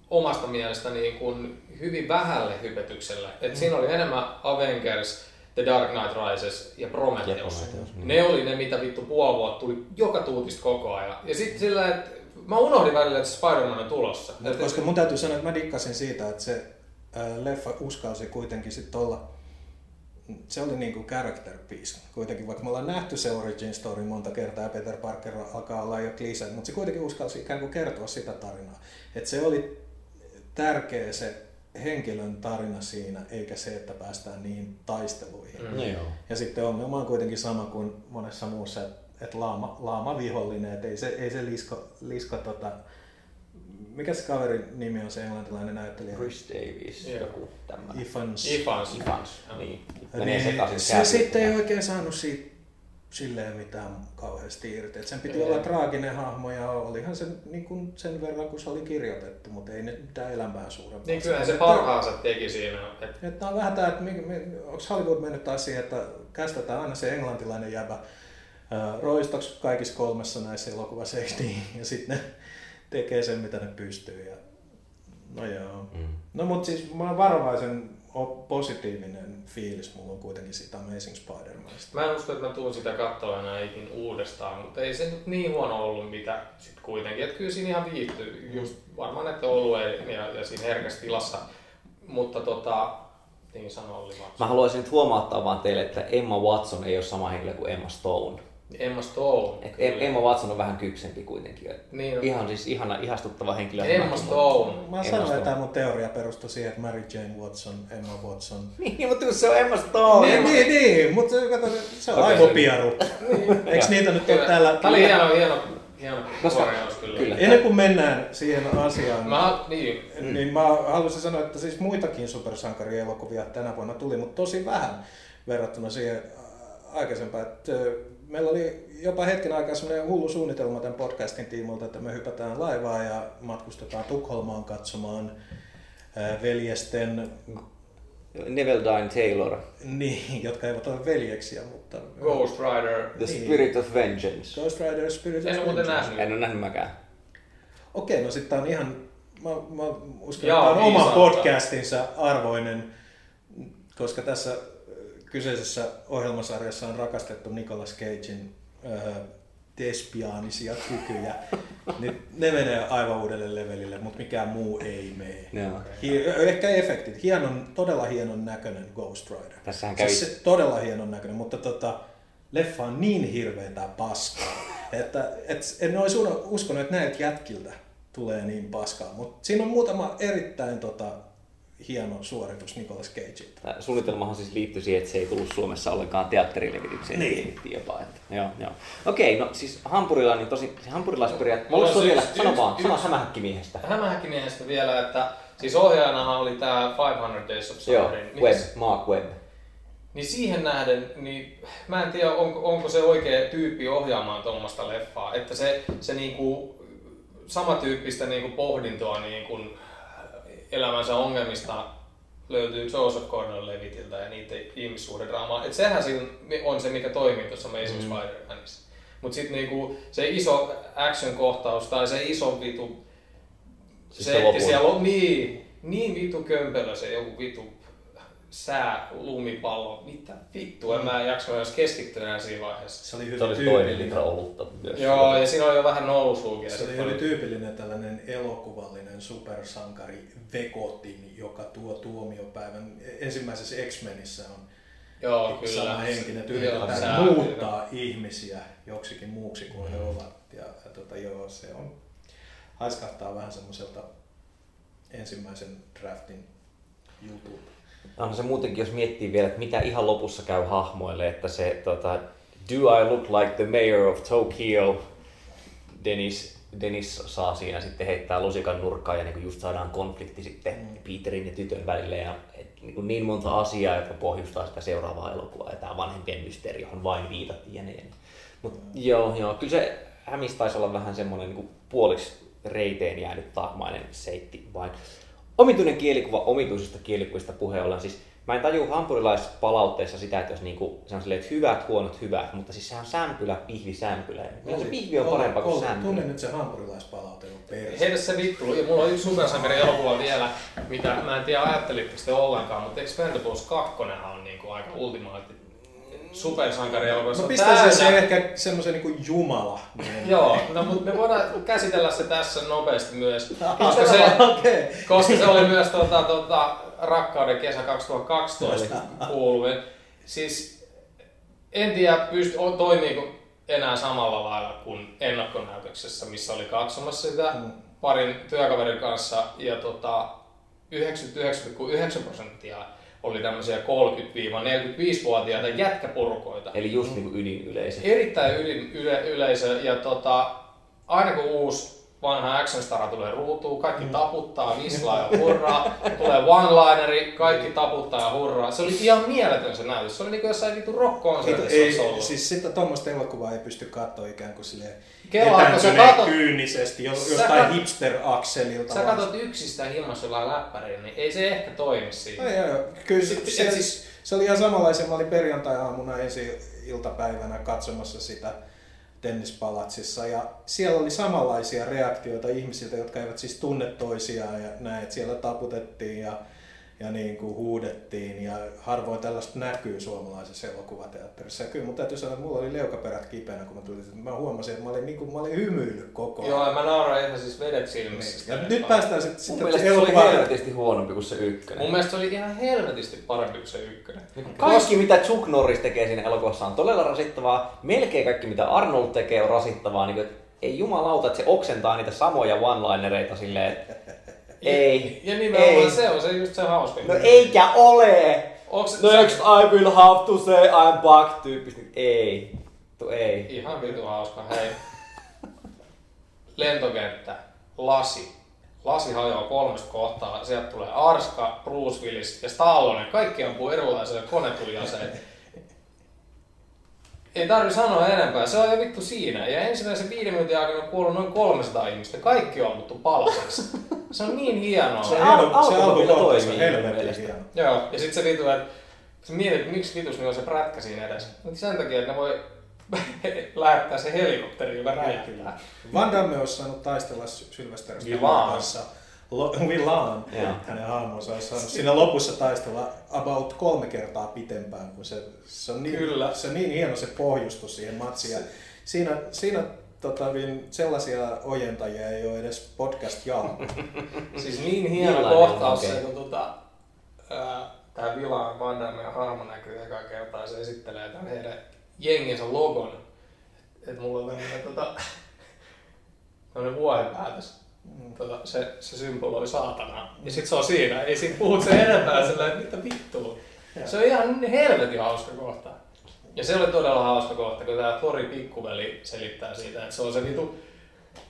omasta mielestä niin kuin hyvin vähälle hypetykselle. Et siinä oli enemmän Avengers, The Dark Knight Rises ja Prometheus. Ja Prometheus, niin. Ne oli ne, mitä vittu puoli vuotta tuli joka tuutista koko ajan. Ja sitten sillä, että mä unohdin välillä, että Spider-Man on tulossa. Mut Et- koska mun täytyy sanoa, että mä dikkasin siitä, että se ää, leffa uskalsi kuitenkin sitten olla, se oli niinku character piece. Kuitenkin vaikka me ollaan nähty se origin story monta kertaa ja Peter Parker alkaa olla jo klise, mutta se kuitenkin uskalsi ikään kuin kertoa sitä tarinaa. Että se oli tärkeä se henkilön tarina siinä, eikä se, että päästään niihin taisteluihin. Mm. No joo. Ja sitten ongelma on kuitenkin sama kuin monessa muussa, että laama, laama vihollinen, että ei se, ei se lisko, lisko tota, mikä se kaverin nimi on se englantilainen näyttelijä? Chris Davis, Joo. joku tämmöinen. Ifans. Ifans. Ifans, Joo. niin. Menee Niin, sekaisin se sitten ei oikein saanut siitä silleen mitään kauheasti irti. Et sen piti Ei. olla traaginen hahmo ja olihan se niin kuin sen verran, kun se oli kirjoitettu, mutta ei nyt mitään elämää suurempaa. Niin kyllähän se parhaansa teki siinä. Et, Että on vähän tämä, että onko Hollywood mennyt taas siihen, että kästetään aina se englantilainen jäbä roistoksi kaikissa kolmessa näissä elokuvassa, niin? Ja sitten ne tekee sen, mitä ne pystyy. Ja... No joo. Mm. No mutta siis mä varovaisen positiivinen fiilis mulla on kuitenkin siitä Amazing Spider-Manista. Mä en usko, että mä tuun sitä katsoa enää ikin uudestaan, mutta ei se nyt niin huono ollut mitä sit kuitenkin. Että kyllä siinä ihan viihtyy, just varmaan näiden olueen ja, ja siinä herkässä tilassa. Mutta tota, niin sanoi Olli vaan. Mä haluaisin nyt huomauttaa vaan teille, että Emma Watson ei ole sama henkilö kuin Emma Stone. Emma Stone. Et kyllä. Emma Watson on vähän kypsempi kuitenkin. Et Niin on. Ihan siis ihana, ihastuttava henkilö. Emma Stone. Mä sanoin, että tämä mun teoria perustui siihen, että Mary Jane Watson, Emma Watson. Niin, mutta se on Emma Stone. Niin, niin, niin, mutta kato, se on Okei. aivopiaru. Eikö niitä nyt ole täällä? Tää oli hieno, hieno, hieno Koska- korjaus kyllä. kyllä. Ennen kuin mennään siihen asiaan, Mä, niin, Mm. Niin mä haluaisin sanoa, että siis muitakin supersankarielokuvia tänä vuonna tuli, mutta tosi vähän verrattuna siihen äh, aikaisempaan. Että, meillä oli jopa hetken aikaa semmoinen hullu suunnitelma tämän podcastin tiimoilta, että me hypätään laivaa ja matkustetaan Tukholmaan katsomaan veljesten, Neville Dine Taylor, niin, jotka eivät ole veljeksiä, mutta Ghost Rider. The Niin. Spirit of Vengeance. Ghost Rider Spirit of En ole muuten Vengeance. nähnyt. En ole nähnyt mäkään. Okei, no sitten on ihan, mä, mä uskon, Jaa, että tämä on niin oman podcastinsa arvoinen, koska tässä kyseisessä ohjelmasarjassa on rakastettu Nicolas Cagein äh, despiaanisia kykyjä. niin ne menee aivan uudelle levelille, mutta mikään muu ei mene. Hi- ehkä efektit. Hienon, todella hienon näköinen Ghost Rider. Tässähän kävi- Siis se, todella hienon näköinen, mutta tota, leffa on niin hirveetä paskaa, että et, en olisi uskonut, että näiltä jätkiltä tulee niin paskaa. Mutta siinä on muutama erittäin tota, hieno suoritus Nicolas Cageilta. Tämä suunnitelmahan siis liittyi siihen, että se ei tullut Suomessa ollenkaan teatterilevitykseen. Niin. Jopa, että, joo, joo. Okei, no siis hampurilainen, niin tosi, se hampurilaisperiaate. Mulla Mulla on on vielä, siis sano vaan, sano hämähäkkimiehestä. Hämähäkkimiehestä vielä, että siis ohjaajanahan oli tämä 500 Days of Joo, Summerin. Niin, Webb, Mark Webb. niin siihen nähden, niin mä en tiedä, onko, onko se oikea tyyppi ohjaamaan tuommoista leffaa. Että se, se niinku, samantyyppistä niinku pohdintoa niinku elämänsä ongelmista löytyy Joseph Gordon-Levitiltä ja niiden ihmissuhdedraamaa. Et sehän siinä on se, mikä toimii tuossa Amazing mm. Spider-Manissa. Mutta sitten niinku se iso action-kohtaus tai se iso vitu Siis se, se että siellä on niin, niin vitu kömpelö se joku vitu sää, lumipallo, mitä vittua, en mä jaksa edes keskittyä enää siinä vaiheessa. Se oli hyvin Se olisi toinen tyypillinen. litra olutta myös. Joo, ja siinä oli jo vähän nousuukin. Se oli hyvin tyypillinen tällainen elokuvallinen supersankari Vegotin, joka tuo tuomiopäivän. Ensimmäisessä X-Menissä on Joo, kyllä. sama henkinen, että yritetään muuttaa ihmisiä joksikin muuksi kuin he ovat. Ja, ja tota, joo, se on, haiskahtaa vähän semmoiselta ensimmäisen draftin jutulta. Onhan se muutenkin, jos miettii vielä, että mitä ihan lopussa käy hahmoille, että se tota, Do I look like the mayor of Tokyo? Dennis, Dennis saa siinä sitten heittää lusikan nurkkaan ja niin just saadaan konflikti sitten Mm. Peterin ja tytön välille ja et, niin, niin monta asiaa, jotka pohjustaa sitä seuraavaa elokuvaa ja tämä vanhempien mysteeri, johon vain viitattiin ja niin. Mutta joo, joo, kyllä se Hämis taisi olla vähän semmoinen niin kuin puoliksi reiteen jäänyt taakmainen seitti vain. Omituinen kielikuva omituisista kielikuvista puheen ollen. Siis mä en tajua hampurilaispalautteessa sitä, että jos niinku, se on silleen, että hyvät, huonot, hyvät, mutta siis sehän on sämpylä, pihvi, sämpylä. Millä se pihvi on parempaa kuin Tunne sämpylä? nyt se hampurilaispalaute on perse. Heitä se vittu. Ja mulla on yksi supersankari elokuva vielä, mitä mä en tiedä ajattelitteko te ollenkaan, mutta Expendables 2 on niinku aika ultimaatti supersankari elokuva. Se Mä on pistän sen täynnä- ehkä semmoisen niinku jumala. Joo, no mutta me voidaan käsitellä se tässä nopeasti myös, [LAUGHS] koska se, [LAUGHS] koska se oli myös tota, tota, Rakkauden kesä 2012 kuuluvin. Siis en tiedä, pyst, toimiiko enää samalla lailla kuin ennakkonäytöksessä, missä oli katsomassa sitä Mm. parin työkaverin kanssa ja tota, 99,9 prosenttia oli tämmöisiä 30-45-vuotiaita jätkäporukoita. Eli just niinku ydinyleisö. Erittäin ylin, yle, yleisö ja tota, aina kun uusi vanha action stara tulee ruutuun, kaikki Mm. taputtaa, [LAUGHS] vislaa ja hurraa, tulee one-lineri, kaikki taputtaa ja hurraa. Se oli ihan mieletön se näytös. Se oli niinku jossain vitu rock-konsertissa Ei, olisi ollut. siis sitä tuommoista elokuvaa ei pysty katsoa ikään kuin silleen sä etääntyneen katot- kyynisesti, jostain kat- hipster-akselilta. Sä katsot yksistään himmassa jollain läppärillä, niin ei se ehkä toimi siinä. Joo, joo, joo. Kyllä se, se, et siis, se oli ihan samanlaisia. Mä olin perjantai-aamuna ensi iltapäivänä katsomassa sitä tennispalatsissa. Ja siellä oli samanlaisia reaktioita ihmisiltä, jotka eivät siis tunne toisiaan ja näin, että siellä taputettiin ja, ja niin kuin huudettiin ja harvoin tällaista näkyy suomalaisessa elokuvateatterissa. Ja kyllä mun täytyy sanoa, että mulla oli leukaperät kipeänä, kun mä tulin, mä huomasin, että mä olin, niin kuin, mä olin hymyillyt koko ajan. Joo, ja mä nauran ihan siis vedet silmissä. Ja sitä nyt vaan. päästään sitten Mun sitten mielestä se oli elokuvaan. helvetisti huonompi kuin se ykkönen. Mun mielestä se oli ihan helvetisti parempi kuin se ykkönen. Kaikki mitä Chuck Norris tekee siinä elokuvassa on todella rasittavaa. Melkein kaikki mitä Arnold tekee on rasittavaa. Niin kuin, että ei jumalauta, että se oksentaa niitä samoja one-linereita silleen, että ei, Ja nimenomaan ei. se on se just se hauska. No eikä ole! Onks, Next I will have to say I'm back tyyppistä. Ei. Tu ei. Ihan vitu hauska. Hei. Lentokenttä. Lasi. Lasi hajoaa kolmesta kohtaa. Sieltä tulee Arska, Bruce Willis ja Stallone. Kaikki ampuu erilaisille konetuliaseille. Ei tarvi sanoa enempää, se on jo vittu siinä. Ja ensimmäisen viiden minuutin aikana on kuollut noin 300 ihmistä. Kaikki on ammuttu palaseksi. Se on niin hienoa. Se, Al- alku, se alkukohtaus on toimii mun helvetin hieno. Joo, ja sitten se vitu, että sä mietit, että miksi vitus niin on se prätkä siinä edessä. Mutta sen takia, että ne voi [LAUGHS] lähettää se helikopteri, joka räjähtää. Van Damme olisi saanut taistella Sy- Sylvester Stallone Villaan. kanssa. Villaan, [LAUGHS] Joo. hänen hahmonsa olisi saanut siinä lopussa taistella about kolme kertaa pitempään, kun se, se, on, niin, Kyllä. se on niin hieno se pohjustus siihen matsiin. Ja Siinä, siinä tota, niin sellaisia ojentajia ei ole edes podcast jaa. [LAUGHS] Siis niin hieno kohtaus on, se, okei. kun tota, ää, tää Vilaan Van Damme ja hahmo näkyy eka kertaa, se esittelee tämän heidän jenginsä logon. Että mulla on tämmönen tota, [LAUGHS] vuohenpäätös. Tota, se, se symboloi saatanaa. Ja sit se on siinä, ei siitä puhut sen enempää sillä, että mitä vittua. Se on ihan helvetin hauska kohta. Ja se oli todella hauska kohta, kun tää Tori pikkuveli selittää siitä, että se on se vitu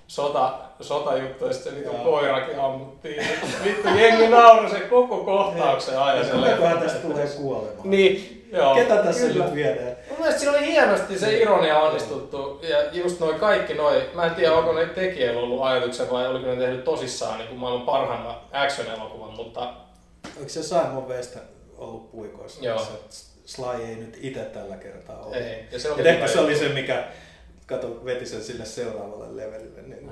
sota, sotajuttu ja sitten se vitu koirakin ammuttiin. Vittu jengi nauroi sen koko kohtauksen aina. Kuinkahan tästä tulee kuolema? Niin, joo. Ketä tässä Kyllä. nyt viedään? Mun mielestä siinä oli hienosti se ironia onnistuttu ja just noin kaikki noin, mä en tiedä onko ne tekijöillä ollut ajatuksen vai oliko ne tehnyt tosissaan niin kuin maailman parhaimman action-elokuvan, mutta Onko se Simon West ollut puikoissa? Joo. Se Sly ei nyt itse tällä kertaa ole. ei. Ja se oli Ja se oli se, mikä kato, veti sen sille seuraavalle levelille. Niin.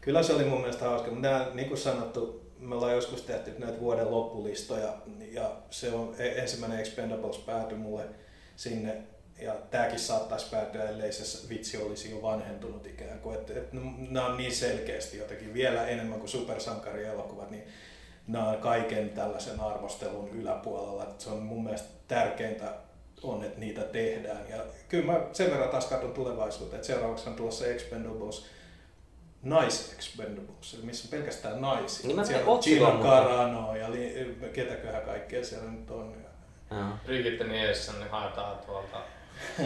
Kyllä se oli mun mielestä hauska, mutta nämä, niin kuin sanottu, me ollaan joskus tehty näitä vuoden loppulistoja ja se on e- ensimmäinen Expendables päätyi mulle sinne ja tämäkin saattaisi päätyä, ellei se vitsi olisi jo vanhentunut ikään kuin. Että, että nämä on niin selkeästi jotenkin vielä enemmän kuin supersankarielokuvat, niin nämä on kaiken tällaisen arvostelun yläpuolella. Että se on mun mielestä tärkeintä on, että niitä tehdään. Ja kyllä mä sen verran taas katson tulevaisuuteen, että seuraavaksi on tulossa Expendables Nice Expendables, missä on pelkästään naisia. Niin siellä on Gina Carano ja li, ketäköhän kaikkea siellä nyt on. Brigitte Nielsen niin haetaan tuolta.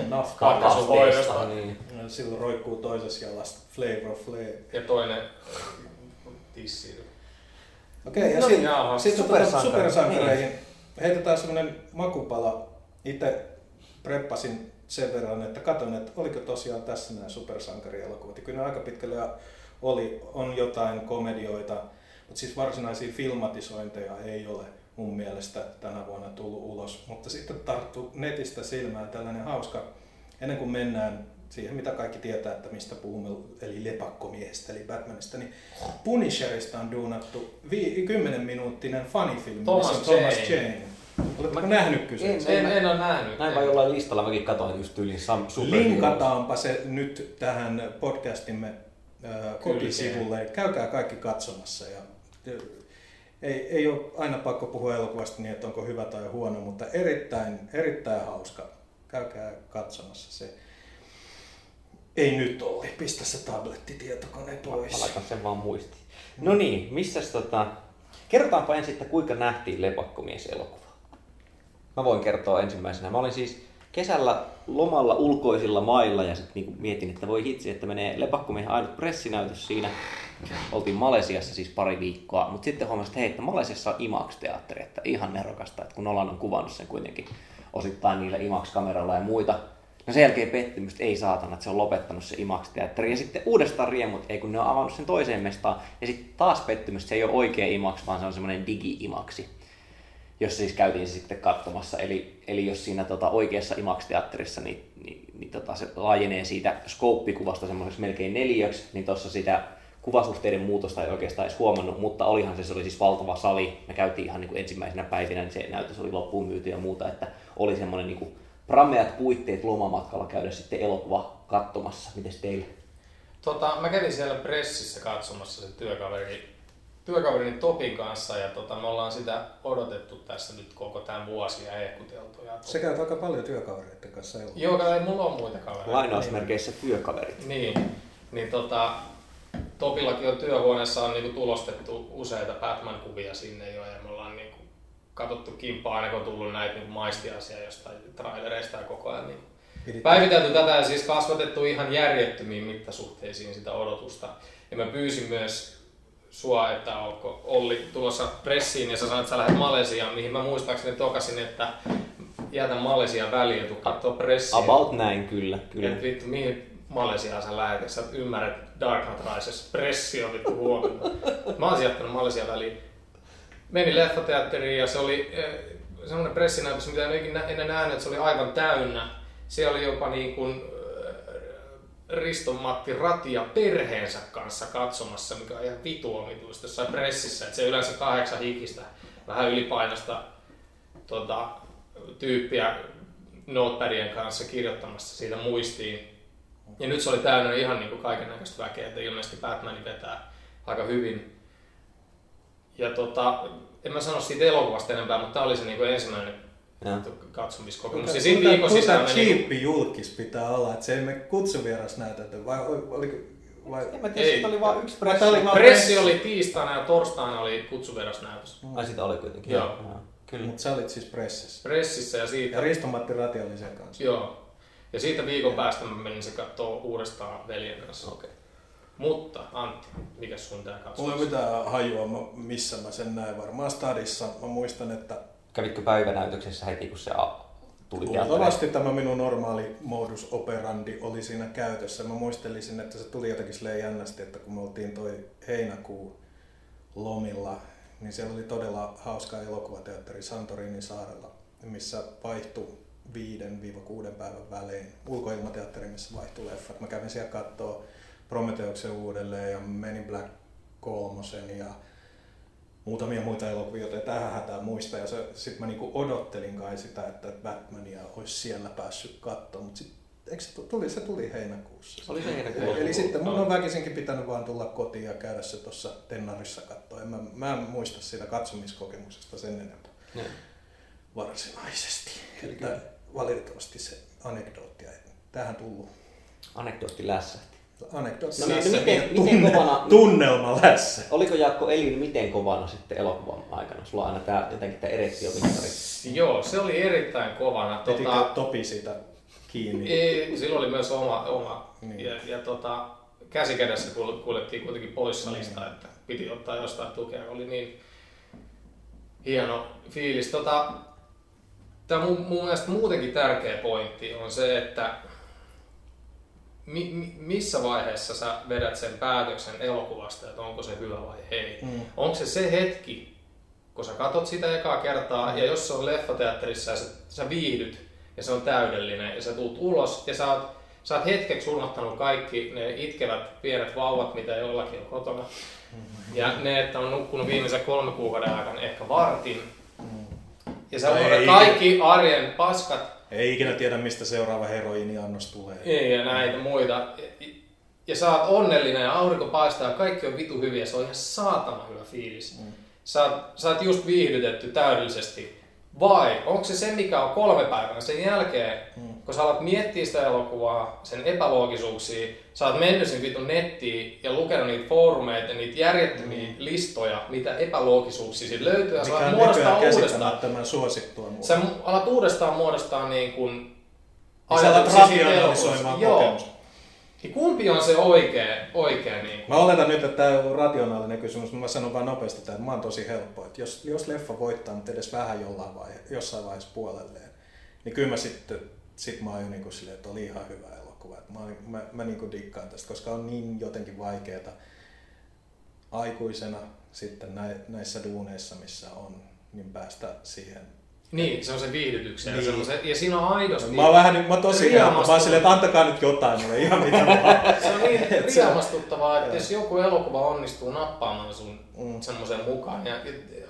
Nafka. Kakkosvoimasta. Kakkosvoimasta, niin. Silloin roikkuu toisessa jalassa Flavor of Flav. Ja toinen tissi. Okei, ja No sitten jaaha, sit supersankareihin heitetään semmoinen makupala. Itse preppasin sen verran, että katon, että oliko tosiaan tässä nämä supersankarielokuvat. Ja kyllä ne aika pitkälle oli, on jotain komedioita, mutta siis varsinaisia filmatisointeja ei ole mun mielestä tänä vuonna tullut ulos. Mutta sitten tarttu netistä silmään tällainen hauska, ennen kuin mennään siihen, mitä kaikki tietää, että mistä puhumme, eli lepakkomiehestä, eli Batmanista, niin Punisherista on duunattu vi- 10 minuuttinen funny-filmi, Thomas missä on Thomas Jane. Jane. Oletko nähnyt kyseisen? En, en ole nähnyt. Näin vaan jollain listalla mäkin katsoin just tyyliin Sam Super Linkataanpa se nyt tähän podcastimme ää, kotisivulle. Käykää kaikki katsomassa. Ja, ja, ei, ei ole aina pakko puhua elokuvasta niin, että onko hyvä tai huono, mutta erittäin, erittäin hauska. Käykää katsomassa se. Ei nyt ole. Pistä se tablettitietokone Mä pois. laitan sen vaan muistiin. No niin, missäs tota... Kerrotaanpa ensin, että kuinka nähtiin Lepakkomies-elokuva. Mä voin kertoa ensimmäisenä. Mä olin siis kesällä lomalla ulkoisilla mailla ja sitten niinku mietin, että voi hitsi, että menee Lepakkomiehen ainut pressinäytös siinä. Oltiin Malesiassa siis pari viikkoa, mutta sitten huomasin, että hei, että Malesiassa on IMAX-teatteri, että ihan nerokasta, että kun Nolan on kuvannut sen kuitenkin osittain niillä IMAX-kameralla ja muita. No sen jälkeen pettymys, että ei saatana, että se on lopettanut se IMAX-teatteri. Ja sitten uudestaan riemut, ei kun ne on avannut sen toiseen mestaan. Ja sitten taas pettymys, että se ei ole oikea IMAX, vaan se on semmoinen digi-IMAXi jos siis käytiin sitten katsomassa. Eli, eli jos siinä tota, oikeassa IMAX-teatterissa niin, niin, niin tota, se laajenee siitä skouppikuvasta semmoiseksi melkein neliöksi, niin tuossa sitä kuvasuhteiden muutosta ei oikeastaan edes huomannut, mutta olihan se, se oli siis valtava sali. Me käytiin ihan niin kuin ensimmäisenä päivinä, niin se näytös oli loppuun myyty ja muuta, että oli semmoinen niin kuin prameat puitteet lomamatkalla käydä sitten elokuva katsomassa. Mites teille? Tota, mä kävin siellä pressissä katsomassa se työkaveri, työkaverini Topin kanssa ja tota, me ollaan sitä odotettu tässä nyt koko tämän vuosi ja ehkuteltu. Ja Se käyt aika paljon työkavereiden kanssa elokuvaa. Joo, ei mulla ole muita kavereita. Lainausmerkeissä työkaverit. Niin, niin tota, Topillakin on työhuoneessa on niinku tulostettu useita Batman-kuvia sinne jo ja me ollaan niinku katsottu kimppaa aina kun on tullut näitä niinku maistiasia jostain trailereista ja koko ajan niin Pidit- Päivitelty tätä ja siis kasvatettu ihan järjettömiin mittasuhteisiin sitä odotusta. Ja mä pyysin myös sua, että onko Olli tulossa pressiin ja sä sanoit, että sä lähdet Malesiaan, mihin mä muistaakseni tokasin, että jätän Malesian väliin ja tuu pressiä. About näin, kyllä. kyllä. Et vittu, mihin Malesiaan sä lähet, että sä ymmärrät Dark Knight Rises, pressi on vittu huomenna. Mä oon jättänyt Malesian väliin. Menin leffateatteriin ja se oli eh, semmoinen pressinäytös, mitä en ikinä ennen nähnyt, että se oli aivan täynnä. Siellä oli jopa niin kuin eh, Riston Matti Ratia perheensä kanssa katsomassa, mikä on ihan vitu omituista jossain pressissä. Että se yleensä kahdeksan hikistä, vähän ylipainosta tota, tyyppiä notepadien kanssa kirjoittamassa siitä muistiin. Ja nyt se oli täynnä ihan niin kuin kaiken näköistä väkeä, että ilmeisesti Batman vetää aika hyvin. Ja tota, en mä sano siitä elokuvasta enempää, mutta tämä oli se niin kuin ensimmäinen Joo. katsomiskokemus. Ja siinä viikon kuinka sisällä meni... cheappi julkis pitää olla, että se ei mene kutsuvierasnäytäntöön, vai ol- oliko... Vai... En mä tiedä, Ei. siitä oli vaan yksi Vai pressi. oli vaan Pressi pressi. oli tiistaina ja torstaina oli kutsuverasnäytös. Ai sitä oli kuitenkin. Joo. Joo. Kyllä. Mutta sä olit siis pressissä. Pressissä ja siitä... Ja Risto-Matti Rati oli sen kanssa. Joo. Ja siitä viikon päästä mä menin se kattoo uudestaan veljen kanssa. Okei. Mutta Antti, mikä sun tää Mulla katsomus? ei mitään hajua, mä- missä mä sen näin. Varmaan stadissa. Mä muistan, että Kävitkö päivänäytöksessä heti, kun se tuli luultavasti tämä minun normaali modus operandi oli siinä käytössä. Mä muistelisin, että se tuli jotenkin silleen jännästi, että kun me oltiin toi heinäkuu lomilla, niin siellä oli todella hauska elokuvateatteri Santorinin saarella, missä vaihtui 5-6 päivän välein ulkoilmateatteri, missä vaihtui leffat. Mä kävin siellä katsoa Prometheuksen uudelleen ja Men in Black kolmosen ja muutamia muita elokuvia, joita ei tähän hätään muista. Ja sitten mä niinku odottelin kai sitä, että Batmania olisi siellä päässyt katsomaan, mutta sitten Eikö se tuli, se tuli heinäkuussa. Oli heinäkuussa. Eli sitten mun on väkisinkin pitänyt vaan tulla kotiin ja käydä se tuossa Tennarissa katsoa. En mä, mä en muista siitä katsomiskokemuksesta sen enempää. Ne. Varsinaisesti. Että valitettavasti se anekdootti tähän tullut. Anekdootti lässähti. Anekdootti no, lässä. Miten, miten kovana, tunnelma lässä. Oliko Jaakko Elin miten kovana sitten elokuvan aikana? Sulla on aina tää, jotenkin tämä erektiomittari. Joo, se oli erittäin kovana. Tota... Topi siitä kiinni. Ei, silloin oli myös oma, oma niin. ja, ja tota, käsikädessä kuljettiin kuitenkin pois salista, niin. että piti ottaa jostain tukea. Oli niin hieno fiilis. Tota, Tämä mun, mun mielestä muutenkin tärkeä pointti on se, että mi, mi, missä vaiheessa sä vedät sen päätöksen elokuvasta, että onko se hyvä vai ei. Mm. Onko se se hetki, kun sä katot sitä ekaa kertaa, mm. ja jos se on leffateatterissa ja sä, sä viihdyt, ja se on täydellinen ja sä tuut ulos ja sä oot, sä oot hetkeksi unohtanut kaikki ne itkevät pienet vauvat, mitä jollakin on kotona. Ja ne, että on nukkunut viimeisen kolme kuukauden aikana ehkä vartin. Ja sä unohdat kaikki arjen paskat. Ei ikinä tiedä, mistä seuraava heroiniannos tulee. Ei, ja näitä muita. Ja sä oot onnellinen ja aurinko paistaa ja kaikki on vitu hyviä. Se on ihan saatana hyvä fiilis. Mm. Sä, oot, sä oot just viihdytetty täydellisesti vai onko se se, mikä on kolme päivää sen jälkeen, hmm. kun sä alat miettiä sitä elokuvaa, sen epäloogisuuksia, sä oot mennyt sen vitun nettiin ja lukenut niitä foorumeita ja niitä järjettömiä hmm. listoja, mitä epäloogisuuksia siitä löytyy, ja sä alat muodostaa uudestaan. tämän suosittua Sä alat uudestaan muodostaa niin kuin niin sä alat rationalisoimaan kokemusta. Niin kumpi on se oikea, oikea niin kuin? Mä oletan nyt, että tämä on rationaalinen kysymys, mutta mä sanon vaan nopeasti, että mä oon tosi helppo. Että jos, jos leffa voittaa, mutta edes vähän jollain vaihe, jossain vaiheessa puolelleen, niin kyllä mä sitten sit mä oon niin silleen, että oli ihan hyvä elokuva. Että mä, mä, mä niin kuin dikkaan tästä, koska on niin jotenkin vaikeaa aikuisena sitten näissä duuneissa, missä on, niin päästä siihen niin, se on se viihdytyksen niin. ja, ja siinä on aidosti... Mä oon vähän mä oon tosi riemastu... mä silleen, että antakaa nyt jotain mulle ihan mitä vaan. [LAUGHS] se on niin [LAUGHS] riemastuttavaa, että jos joku elokuva onnistuu nappaamaan sun mm. semmoisen mukaan, ja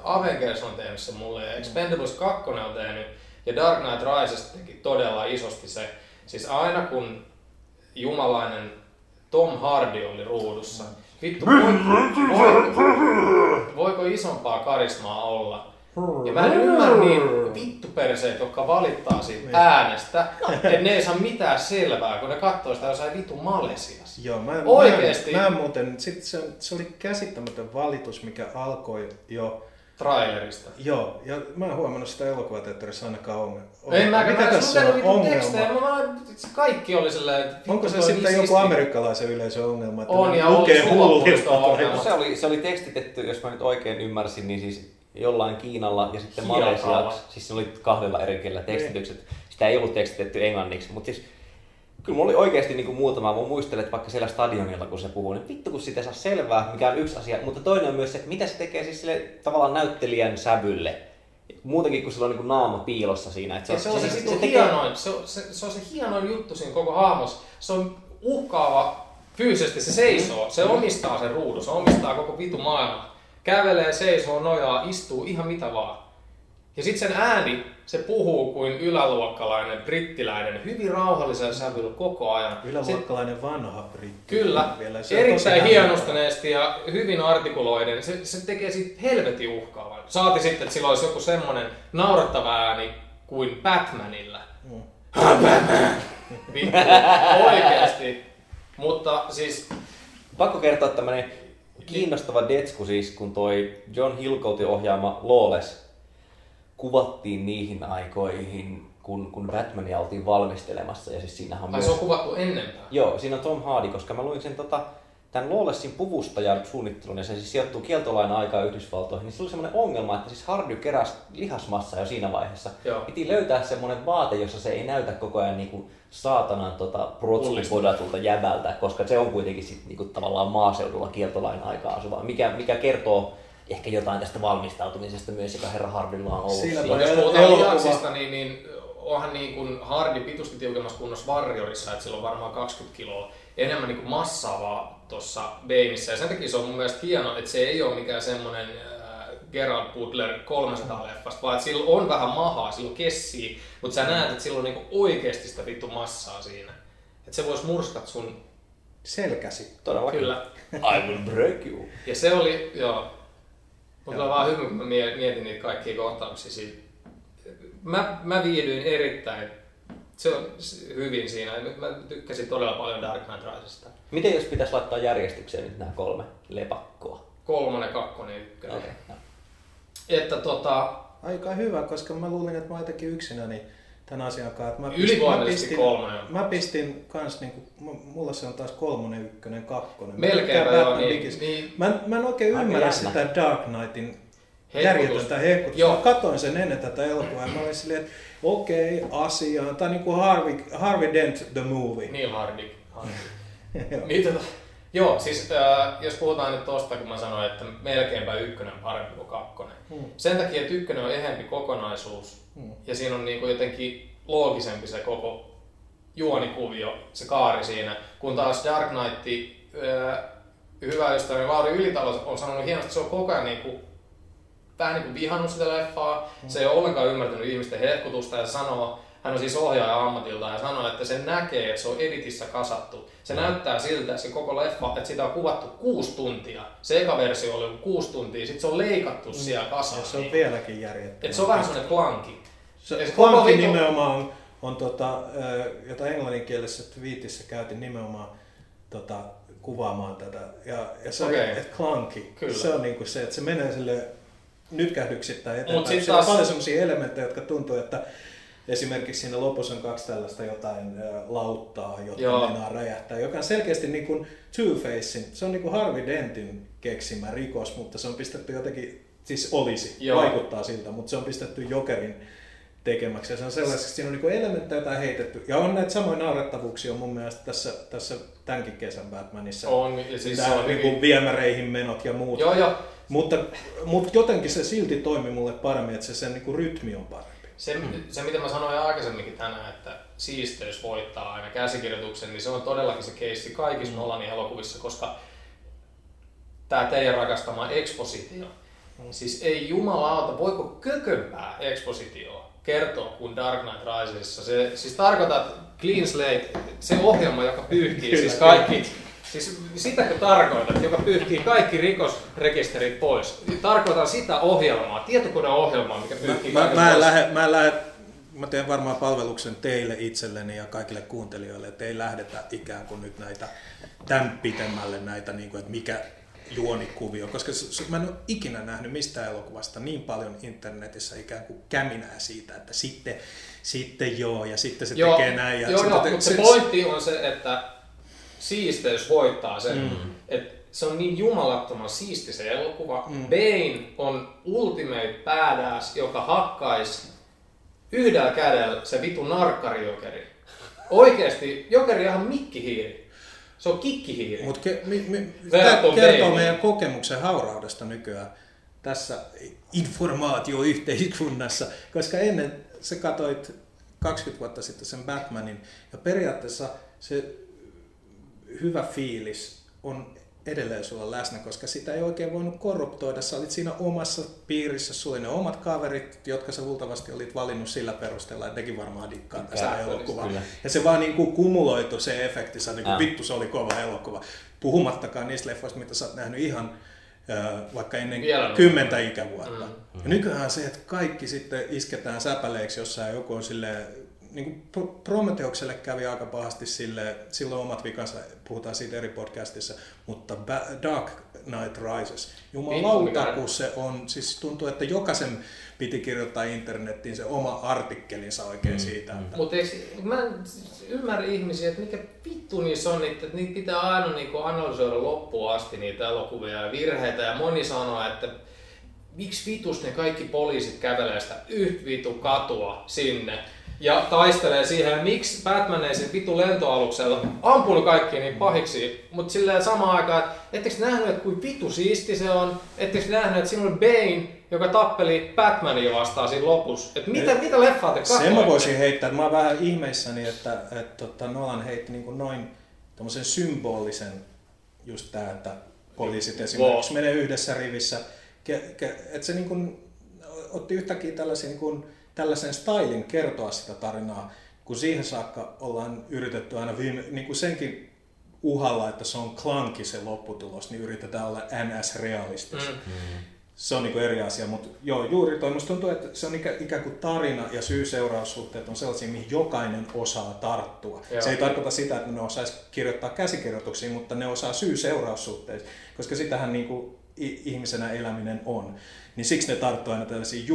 Avengers on tehnyt se mulle, ja Expendables 2 on tehnyt, ja Dark Knight Rises teki todella isosti se, siis aina kun jumalainen Tom Hardy oli ruudussa, mm. vittu, voiko, voiko, voiko isompaa karismaa olla? Ja mä en ymmärrä niin vittu perseet, jotka valittaa siitä niin. äänestä, että ne ei saa mitään selvää, kun ne katsoo sitä jossain vittu Malesiassa. Joo, mä, Oikeesti. Mä, mä muuten, sit se, se oli käsittämätön valitus, mikä alkoi jo trailerista. Joo, ja mä en huomannut sitä elokuvateatterissa ainakaan ongelmaa. Ei mä Mitä tässä on ongelma? Tekstejä, mä, kaikki oli silleen, että Onko se sitten joku amerikkalaisen yleisön ongelma, että on, ja lukee hullulta? Se oli, se oli tekstitetty, jos mä nyt oikein ymmärsin, niin siis jollain Kiinalla ja sitten Malesiaksi. Siis se oli kahdella eri kielellä tekstitykset. Sitä ei ollut tekstitetty englanniksi, mutta siis kyllä mulla oli oikeasti niin kuin muutama, mä muistelen, että vaikka siellä stadionilla kun se puhuu, niin vittu kun sitä saa selvää, mikä on yksi asia, mutta toinen on myös se, että mitä se tekee siis sille tavallaan näyttelijän sävylle. Muutenkin kun sillä on niin kuin naama piilossa siinä. Että se, se, on se, se, se, tekee... hienoin, se, se, se, on se hienoin juttu siinä koko hahmossa. Se on uhkaava fyysisesti, se seisoo, se omistaa sen ruudun, se omistaa koko vitu maailman kävelee, seisoo, nojaa, istuu, ihan mitä vaan. Ja sitten sen ääni, se puhuu kuin yläluokkalainen brittiläinen, hyvin rauhallisen sävyllä koko ajan. Yläluokkalainen se, vanha britti. Kyllä, Vielä se erittäin hienostuneesti ja hyvin artikuloiden. Se, se tekee siitä helvetin uhkaavan. Saati sitten, että sillä olisi joku semmoinen naurattava ääni kuin Batmanilla. Mm. [LAUGHS] Batman! oikeasti. Mutta siis... Pakko kertoa tämmöinen kiinnostava detsku siis, kun toi John Hillcoatin ohjaama Lawless kuvattiin niihin aikoihin, kun, kun Batmania oltiin valmistelemassa. Ja siis siinähän on Ai myös... se on kuvattu ennenpää? Joo, siinä on Tom Hardy, koska mä luin sen tota, tämän Lawlessin puvusta ja suunnittelun, ja se siis sijoittuu kieltolain aikaa Yhdysvaltoihin, niin se oli semmoinen ongelma, että siis Hardy keräsi lihasmassa jo siinä vaiheessa. Joo. Piti löytää semmoinen vaate, jossa se ei näytä koko ajan niin kuin saatanan tota, protsulipodatulta jäbältä, koska se on kuitenkin sit, niin kuin, tavallaan maaseudulla kieltolain aikaa asuva, mikä, mikä kertoo ehkä jotain tästä valmistautumisesta myös, joka herra Hardylla on ollut. Siinä jos puhutaan lihaksista, niin, niin onhan niin kuin Hardy pitusti tiukemmassa kunnossa Warriorissa, että sillä on varmaan 20 kiloa enemmän niin kuin massaa vaan tuossa Baneissa. Ja sen takia se on mun mielestä hieno, että se ei ole mikään semmoinen äh, Gerald Butler 300 leffasta, vaan että sillä on vähän mahaa, sillä on kessiä, mutta sä näet, että sillä on niin oikeasti sitä vittu massaa siinä. Että se voisi murskat sun Selkäsi. Todellakin. Kyllä. I will break you. Ja se oli, joo. Mutta on vaan hyvä, kun mä mie- mietin niitä kaikkia kohtauksia siitä. Mä, mä viihdyin erittäin se on hyvin siinä. Mä tykkäsin todella paljon Dark Knight Risesta. Miten jos pitäisi laittaa järjestykseen nyt nämä kolme lepakkoa? Kolmonen, kakkonen, ykkönen. Okei. no. Että tota, Aika hyvä, koska mä luulin, että mä oon jotenkin yksinäni tämän asian kanssa. Mä Ylivoimaisesti kolmonen. Mä pistin kans, niinku, m- mulla se on taas kolmonen, ykkönen, kakkonen. Melkeinpä joo, niin- niin- Mä, mä en oikein Aika ymmärrä jännä. sitä Dark Knightin järjetöntä hehkutusta. Mä katsoin sen ennen tätä elokuvaa ja mä olin silleen, että okei, asiaan. Tää on niinku Harvey, Harvey Dent the movie. Neil Hardy. Hardy. Niin, tota, joo, siis äh, jos puhutaan nyt tosta, kun mä sanoin, että melkeinpä ykkönen on parempi kuin kakkonen. Hmm. Sen takia, että ykkönen on ehempi kokonaisuus Hmm. ja siinä on niin kuin jotenkin loogisempi se koko juonikuvio, se kaari siinä, kun taas Dark Knight, äh, hyvä ystäväni Lauri Ylitalo on sanonut hienosti, että se on koko ajan niin kuin, vähän niin kuin vihannut sitä leffaa, se ei ole ollenkaan ymmärtänyt ihmisten hehkutusta ja sanoo, hän on siis ohjaaja ammatiltaan ja sanoo, että se näkee, että se on editissä kasattu. Se näyttää siltä, se koko leffa, että sitä on kuvattu kuusi tuntia. Se eka versio oli kuusi tuntia, sitten se on leikattu siellä kasaan. Se on niin. vieläkin järjettömän. Et se on vähän semmoinen klanki. Se Klanki nimenomaan on, on tota, jota englanninkielisessä twiitissä käytin nimenomaan tota, kuvaamaan tätä. Ja, ja se okay. että klanki, Kyllä. se on niinku se, että se menee sille nytkähdyksittäin Mut eteenpäin. sit Siinä on taas- paljon sellaisia elementtejä, jotka tuntuu, että esimerkiksi siinä lopussa on kaksi tällaista jotain lauttaa, jotka Joo. meinaa räjähtää, joka on selkeästi niin kuin Two-Facein, se on niin kuin Harvey Dentin keksimä rikos, mutta se on pistetty jotenkin, siis olisi, Joo. vaikuttaa siltä, mutta se on pistetty Jokerin tekemäksi. Ja se on sellaiseksi, siinä on niin elementtejä jotain heitetty. Ja on näitä samoja naurettavuuksia mun mielestä tässä, tässä tämänkin kesän Batmanissa. On, ja siis Tää se on niin hyvin... viemäreihin menot ja muut. Joo, joo. Mutta, mutta jotenkin se silti toimi mulle paremmin, että se sen niin kuin rytmi on parempi. Se, se, mitä mä sanoin aikaisemminkin tänään, että siisteys voittaa aina käsikirjoituksen, niin se on todellakin se keissi kaikissa mm. Nolanin elokuvissa, koska tämä teidän rakastama ekspositio, mm. siis ei jumalauta, voiko kökömpää ekspositioa kertoa kuin Dark Knight Risesissa. Se, siis tarkoitat Clean Slate, se ohjelma, joka pyyhkii siis kaikki, siis sitäkö tarkoitat, joka pyyhkii kaikki rikosrekisterit pois. Tarkoitan sitä ohjelmaa, tietokoneohjelmaa, mikä pyyhkii Mä, kaiken mä, en pois. lähde, mä en lähde, mä teen varmaan palveluksen teille itselleni ja kaikille kuuntelijoille, että ei lähdetä ikään kuin nyt näitä tämän pitemmälle näitä, niin kuin, että mikä juonikuvio, koska mä en ole ikinä nähnyt mistään elokuvasta niin paljon internetissä ikään kuin käminää siitä, että sitten, sitten joo ja sitten se Joo, tekee näin. Ja joo, joo, te- mutta se, pointti on se, että siisteys voittaa sen. Mm. Et se on niin jumalattoman siisti se elokuva. Mm. Bane on ultimate badass, joka hakkais yhdellä kädellä se vitu narkkarijokeri. Oikeesti, jokeri on ihan mikkihiiri. Se on kikkihiiri. Mutta ke, mi, mi, tämä kertoo Babyin. meidän kokemuksen hauraudesta nykyään tässä informaatioyhteiskunnassa, koska ennen sä katsoit 20 vuotta sitten sen Batmanin ja periaatteessa se hyvä fiilis on edelleen sulla läsnä, koska sitä ei oikein voinut korruptoida. Sä olit siinä omassa piirissä, sulla oli ne omat kaverit, jotka sä luultavasti olit valinnut sillä perusteella, että nekin varmaan dikkaa tästä elokuvaa. Ja se vaan niin kuin kumuloitu se efekti, sä niin kuin, vittu se oli kova elokuva. Puhumattakaan niistä leffoista, mitä sä oot nähnyt ihan ö, vaikka ennen Vielä kymmentä ikävuotta. Mm. Ja nykyään se, että kaikki sitten isketään säpäleiksi jossain joku on silleen, niin kuin Pro- Prometeukselle kävi aika pahasti sille, silloin omat vikansa, puhutaan siitä eri podcastissa, mutta Dark Knight Rises, jumalauta, kun se on, siis tuntuu, että jokaisen piti kirjoittaa internettiin se oma artikkelinsa oikein Mm, siitä, mm. että Mutta mä en ymmärrä ihmisiä, että mikä vittu niissä on, että niitä pitää aina niinku analysoida loppuun asti niitä elokuvia ja virheitä. Ja moni sanoo, että miksi vitus ne kaikki poliisit kävelee sitä yhtä vitu katua sinne ja taistelee siihen, miksi Batman ei sen vitu lentoaluksella ampunut kaikki niin pahiksi, mutta silleen samaan aikaan, että ettekö nähnyt, että kuin vitu siisti se on, ettekö nähnyt, että siinä on Bane, joka tappeli Batmania vastaan siinä lopussa. Et mitä, Ne- mitä leffaa te Sen mä katsoitte? voisin heittää, että mä oon vähän ihmeissäni, että, että, että Nolan heitti niin kuin noin tommosen symbolisen just tää, että poliisit esimerkiksi menee yhdessä rivissä. Ke, ke, että se niin kuin otti yhtäkkiä tällaisen, niin kuin, tällaisen stylin kertoa sitä tarinaa, kun siihen saakka ollaan yritetty aina viime, niin kuin senkin uhalla, että se on klanki se lopputulos, niin yritetään olla NS-realistista. Mm. Se on niinku eri asia, mutta joo, juuri toi. Musta tuntuu, että se on ikä, ikään kuin tarina ja syy-seuraussuhteet on sellaisia, mihin jokainen osaa tarttua. Joo. Se ei tarkoita sitä, että ne osaisi kirjoittaa käsikirjoituksia, mutta ne osaa syy-seuraussuhteet, koska sitähän niinku i- ihmisenä eläminen on. Niin siksi ne tarttuu aina tällaisiin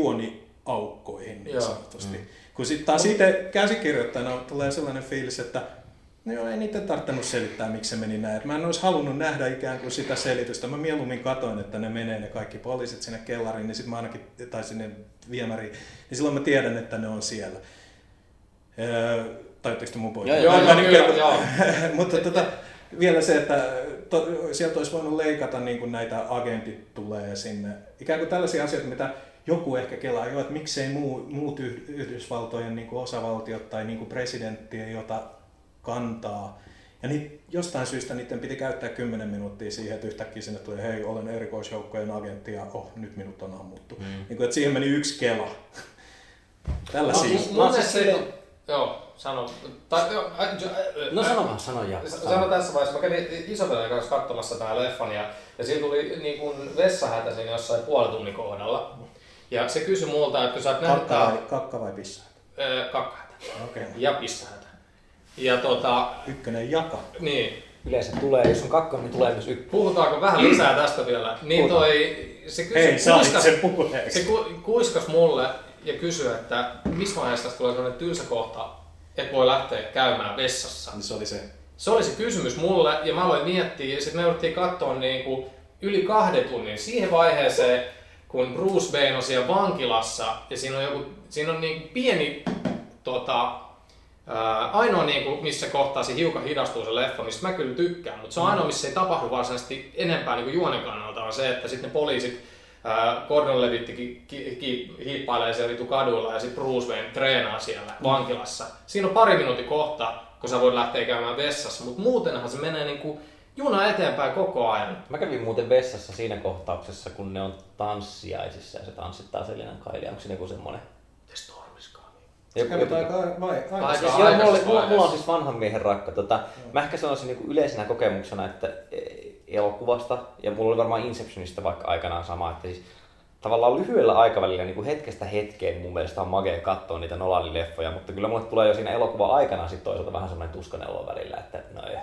juoniaukkoihin niin Joo. sanotusti. Kun sitten taas itse käsikirjoittajana tulee sellainen fiilis, että No joo, ei niitä tarvinnut selittää, miksi se meni näin. Mä en olisi halunnut nähdä ikään kuin sitä selitystä. Mä mieluummin katoin, että ne menee ne kaikki poliisit sinne kellariin, niin sit mä ainakin, tai sinne viemäriin, niin silloin mä tiedän, että ne on siellä. Öö, Tajutteko te mun pointin? Joo, Joo, joo, kyllä, joo. [LAUGHS] Mutta tota, vielä se, että to, sieltä olisi voinut leikata niin kuin näitä agentit tulee sinne. Ikään kuin tällaisia asioita, mitä joku ehkä kelaa jo, että miksei muu, muut Yh- Yhdysvaltojen niin kuin osavaltiot tai niin kuin presidentti ei ota kantaa. Ja niin, jostain syystä niiden piti käyttää 10 minuuttia siihen, että yhtäkkiä sinne tuli, hei, olen erikoisjoukkojen agentti ja oh, nyt minut on ammuttu. Mm. Niin kuin, että siihen meni yksi kela. Mun oon mielestä siis se... silleen- Joo, sano. Tai, joo, ä, jo, ä, No sano vaan, sano ja. Sano tässä vaiheessa, mä kävin Isabelin kanssa katsomassa tämän leffan ja, ja siinä tuli niin kuin vessahätä siinä jossain puolen tunnin kohdalla. Ja se kysyi multa, että kun sä oot nähnyt Kakka vai, kakka vai pissa? ö, kakkahätä Okei. Okay. ja pissahätä. Ja tota, Ykkönen jaka. niin, Yleensä tulee, jos on kakkonen, niin tulee myös ykkönen. puhutaanko vähän lisää tästä vielä? Niin Puhutaan. toi, se, sä olit kuiskas, sen puheeksi. se ku, kuiskas mulle ja kysyi, että missä vaiheessa tästä tulee sellainen tylsä kohta, että voi lähteä käymään vessassa. Niin se oli se. Se oli se kysymys mulle ja mä aloin miettiä ja sitten me jouduttiin katsoa niin kuin yli kahden tunnin siihen vaiheeseen, kun Bruce Wayne on siellä vankilassa ja siinä on, joku, siinä on niin pieni tota, ää, ainoa niin kuin, missä kohtaa se hiukan hidastuu se leffa, mistä mä kyllä tykkään, mutta se on ainoa, missä ei tapahdu varsinaisesti enempää niin kuin juonen kannalta, on se, että sitten ne poliisit Gordon Levitti ki, ki, ki, hiippailee siellä vitu kaduilla ja sitten Bruce Wayne treenaa siellä vankilassa. Siinä on pari minuutin kohta, kun sä voit lähteä käymään vessassa, mutta muutenhan se menee niin kuin juna eteenpäin koko ajan. Mä kävin muuten vessassa siinä kohtauksessa, kun ne on tanssiaisissa ja se tanssittaa Selina Kailia. Onko siinä joku semmonen? The storm is coming. Se kävi aika, vai, aika, Aika- aika. Joo, mulla, on siis vanhan miehen rakka. Tota, mä ehkä sanoisin niin yleisenä kokemuksena, että e- elokuvasta, ja mulla oli varmaan Inceptionista vaikka aikanaan sama, että siis tavallaan lyhyellä aikavälillä niin kuin hetkestä hetkeen mun mielestä on magea katsoa niitä Nolanin leffoja, mutta kyllä mulle tulee jo siinä elokuva aikana sitten toisaalta vähän semmoinen tuskanen olo välillä, että no ei,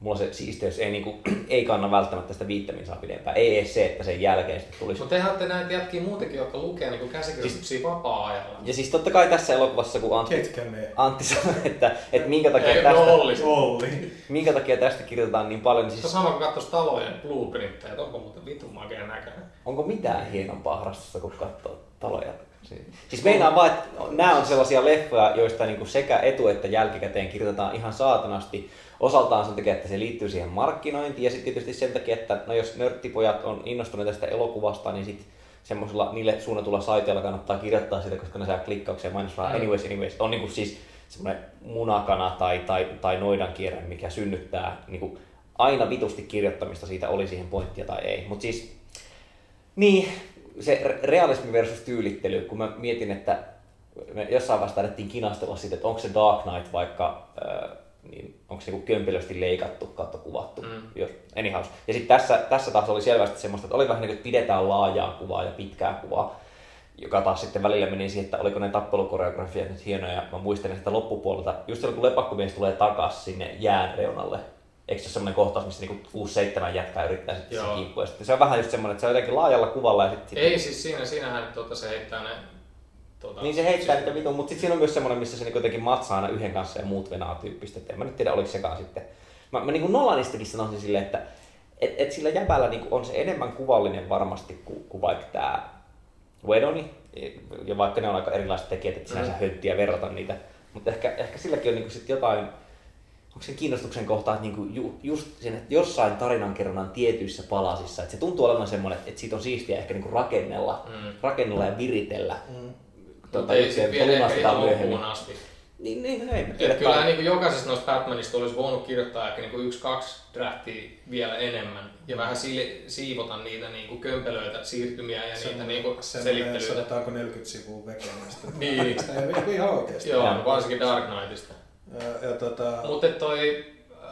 mulla se siisteys ei, niin kuin, [CLEARS THROAT] ei kanna välttämättä sitä viittämin saa pidempään. Ei edes se, että sen jälkeen sitten tulisi Mutta tehän olette näitä jätkiä muutenkin, jotka lukee niin käsikirjoituksia vapaa-ajalla. Ja siis totta kai tässä elokuvassa, kun Antti, Ketkä me? Antti sanoi, että, että minkä, takia Ei, tästä, no Olli. Olli. minkä takia tästä kirjoitetaan niin paljon, niin Se on siis sama kuin katsoisi talojen blueprintteja, että onko muuten vitun makea näköinen. onko mitään hienompaa harrastusta kuin katsoa taloja? Siis- Siis meinaan vaan, että nämä on sellaisia leffoja, joista niin kuin sekä etu- että jälkikäteen kirjoitetaan ihan saatanasti. Osaltaan sen takia, että se liittyy siihen markkinointiin ja sitten tietysti sen takia, että no jos nörttipojat on innostuneita tästä elokuvasta, niin sitten semmoisella niille suunnatulla saiteilla kannattaa kirjoittaa sitä, koska ne saa klikkauksia mainosrahaa. Mm. Anyways, anyways, on niinku siis semmoinen munakana tai, tai, tai noidankierre, mikä synnyttää niinku aina vitusti kirjoittamista siitä, oli siihen pointtia tai ei. Mutta siis, niin, se re- realismi versus tyylittely, kun mä mietin, että me jossain vaiheessa taidettiin kinastella siitä, että onko se Dark Knight vaikka, äh, niin onko se joku kömpelösti leikattu kautta kuvattu. Mm. Jos, anyhow. Ja sitten tässä, tässä taas oli selvästi semmoista, että oli vähän niin kuin, että pidetään laajaa kuvaa ja pitkää kuvaa, joka taas sitten välillä meni siihen, että oliko ne tappelukoreografiat nyt hienoja. Mä muistelen sitä loppupuolelta, just silloin kun lepakkomies tulee takas sinne jään reunalle, Eikö se ole semmoinen kohtaus, missä niinku 6-7 jätkää yrittää sitten se kimppu. Ja sitten se on vähän just semmoinen, että se on jotenkin laajalla kuvalla ja sitten... Ei siis siinä, siinähän tota, se heittää ne... Tota, Niin se heittää niitä vitun, mutta sitten siinä on myös semmoinen, missä se niinku jotenkin matsaa aina yhden kanssa ja muut venaa tyyppistä. Et en mä nyt tiedä, oliko sekaan sitten. Mä, mä niinku Nolanistakin sanoisin silleen, että et, et sillä jäbällä niinku on se enemmän kuvallinen varmasti kuin, kuin vaikka tämä Wedoni. Ja vaikka ne on aika erilaiset tekijät, että sinänsä Mm. hönttiä verrata niitä. Mutta ehkä, ehkä silläkin on niinku sit jotain, onko sen kiinnostuksen kohtaa, että niinku ju, just sen, että jossain tarinankerronnan tietyissä palasissa, että se tuntuu olevan semmoinen, että siitä on siistiä ehkä niinku rakennella, Mm. rakennella ja viritellä. Mm. Mutta ei se vielä ehkä ihan loppuun myöhemmin. asti. Niin, niin, ei mä tiedä. Et kyllä niin jokaisesta noista Batmanista olisi voinut kirjoittaa ehkä niin yksi, kaksi draftia vielä enemmän ja vähän sili, siivota niitä niin kuin kömpelöitä, siirtymiä ja niitä niin kuin selittelyitä. sanotaanko 40 sivua vekemästä. Niin. Sitä ei niinku ihan oikeasti. Joo, varsinkin Dark Knightista. Ja, ja tota, Mutta toi, äh,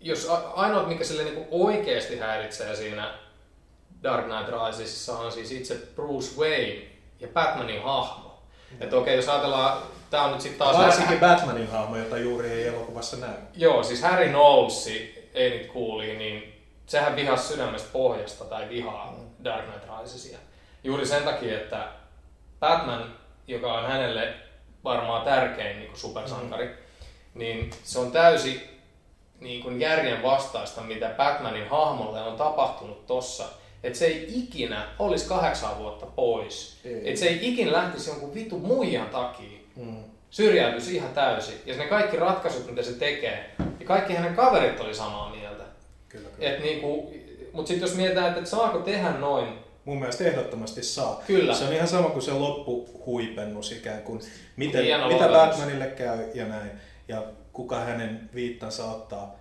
jos a- ainoat, mikä sille niinku oikeasti häiritsee siinä Dark Knight Risesissa on siis itse Bruce Wayne ja Batmanin hahmo. Että okei, jos ajatellaan, tää on nyt sitten taas... varsinkin Batmanin hahmo, jota juuri ei elokuvassa näy. Joo, siis Harry Knowles, ei nyt kuuli, niin sehän vihasi sydämestä pohjasta tai vihaa Dark Knight Risesia. Juuri sen takia, että Batman, joka on hänelle varmaan tärkein niin kuin supersankari, mm. niin se on täysi niin kuin järjen vastaista, mitä Batmanin hahmolle on tapahtunut tossa. Että se ei ikinä olisi kahdeksan vuotta pois. Että se ei ikinä lähtisi jonkun vitu muijan takia Mm. syrjäytyisi ihan täysin. Ja ne kaikki ratkaisut, mitä se tekee, ja kaikki hänen kaverit oli samaa mieltä. Kyllä, kyllä. Et niinku, mutta sitten jos mietitään, että et saako tehdä noin, Mun mielestä ehdottomasti saa. Kyllä. Se on ihan sama kuin se loppuhuipennus ikään kuin, miten, Hieno mitä lopetus. Batmanille käy ja näin, ja kuka hänen viittansa ottaa.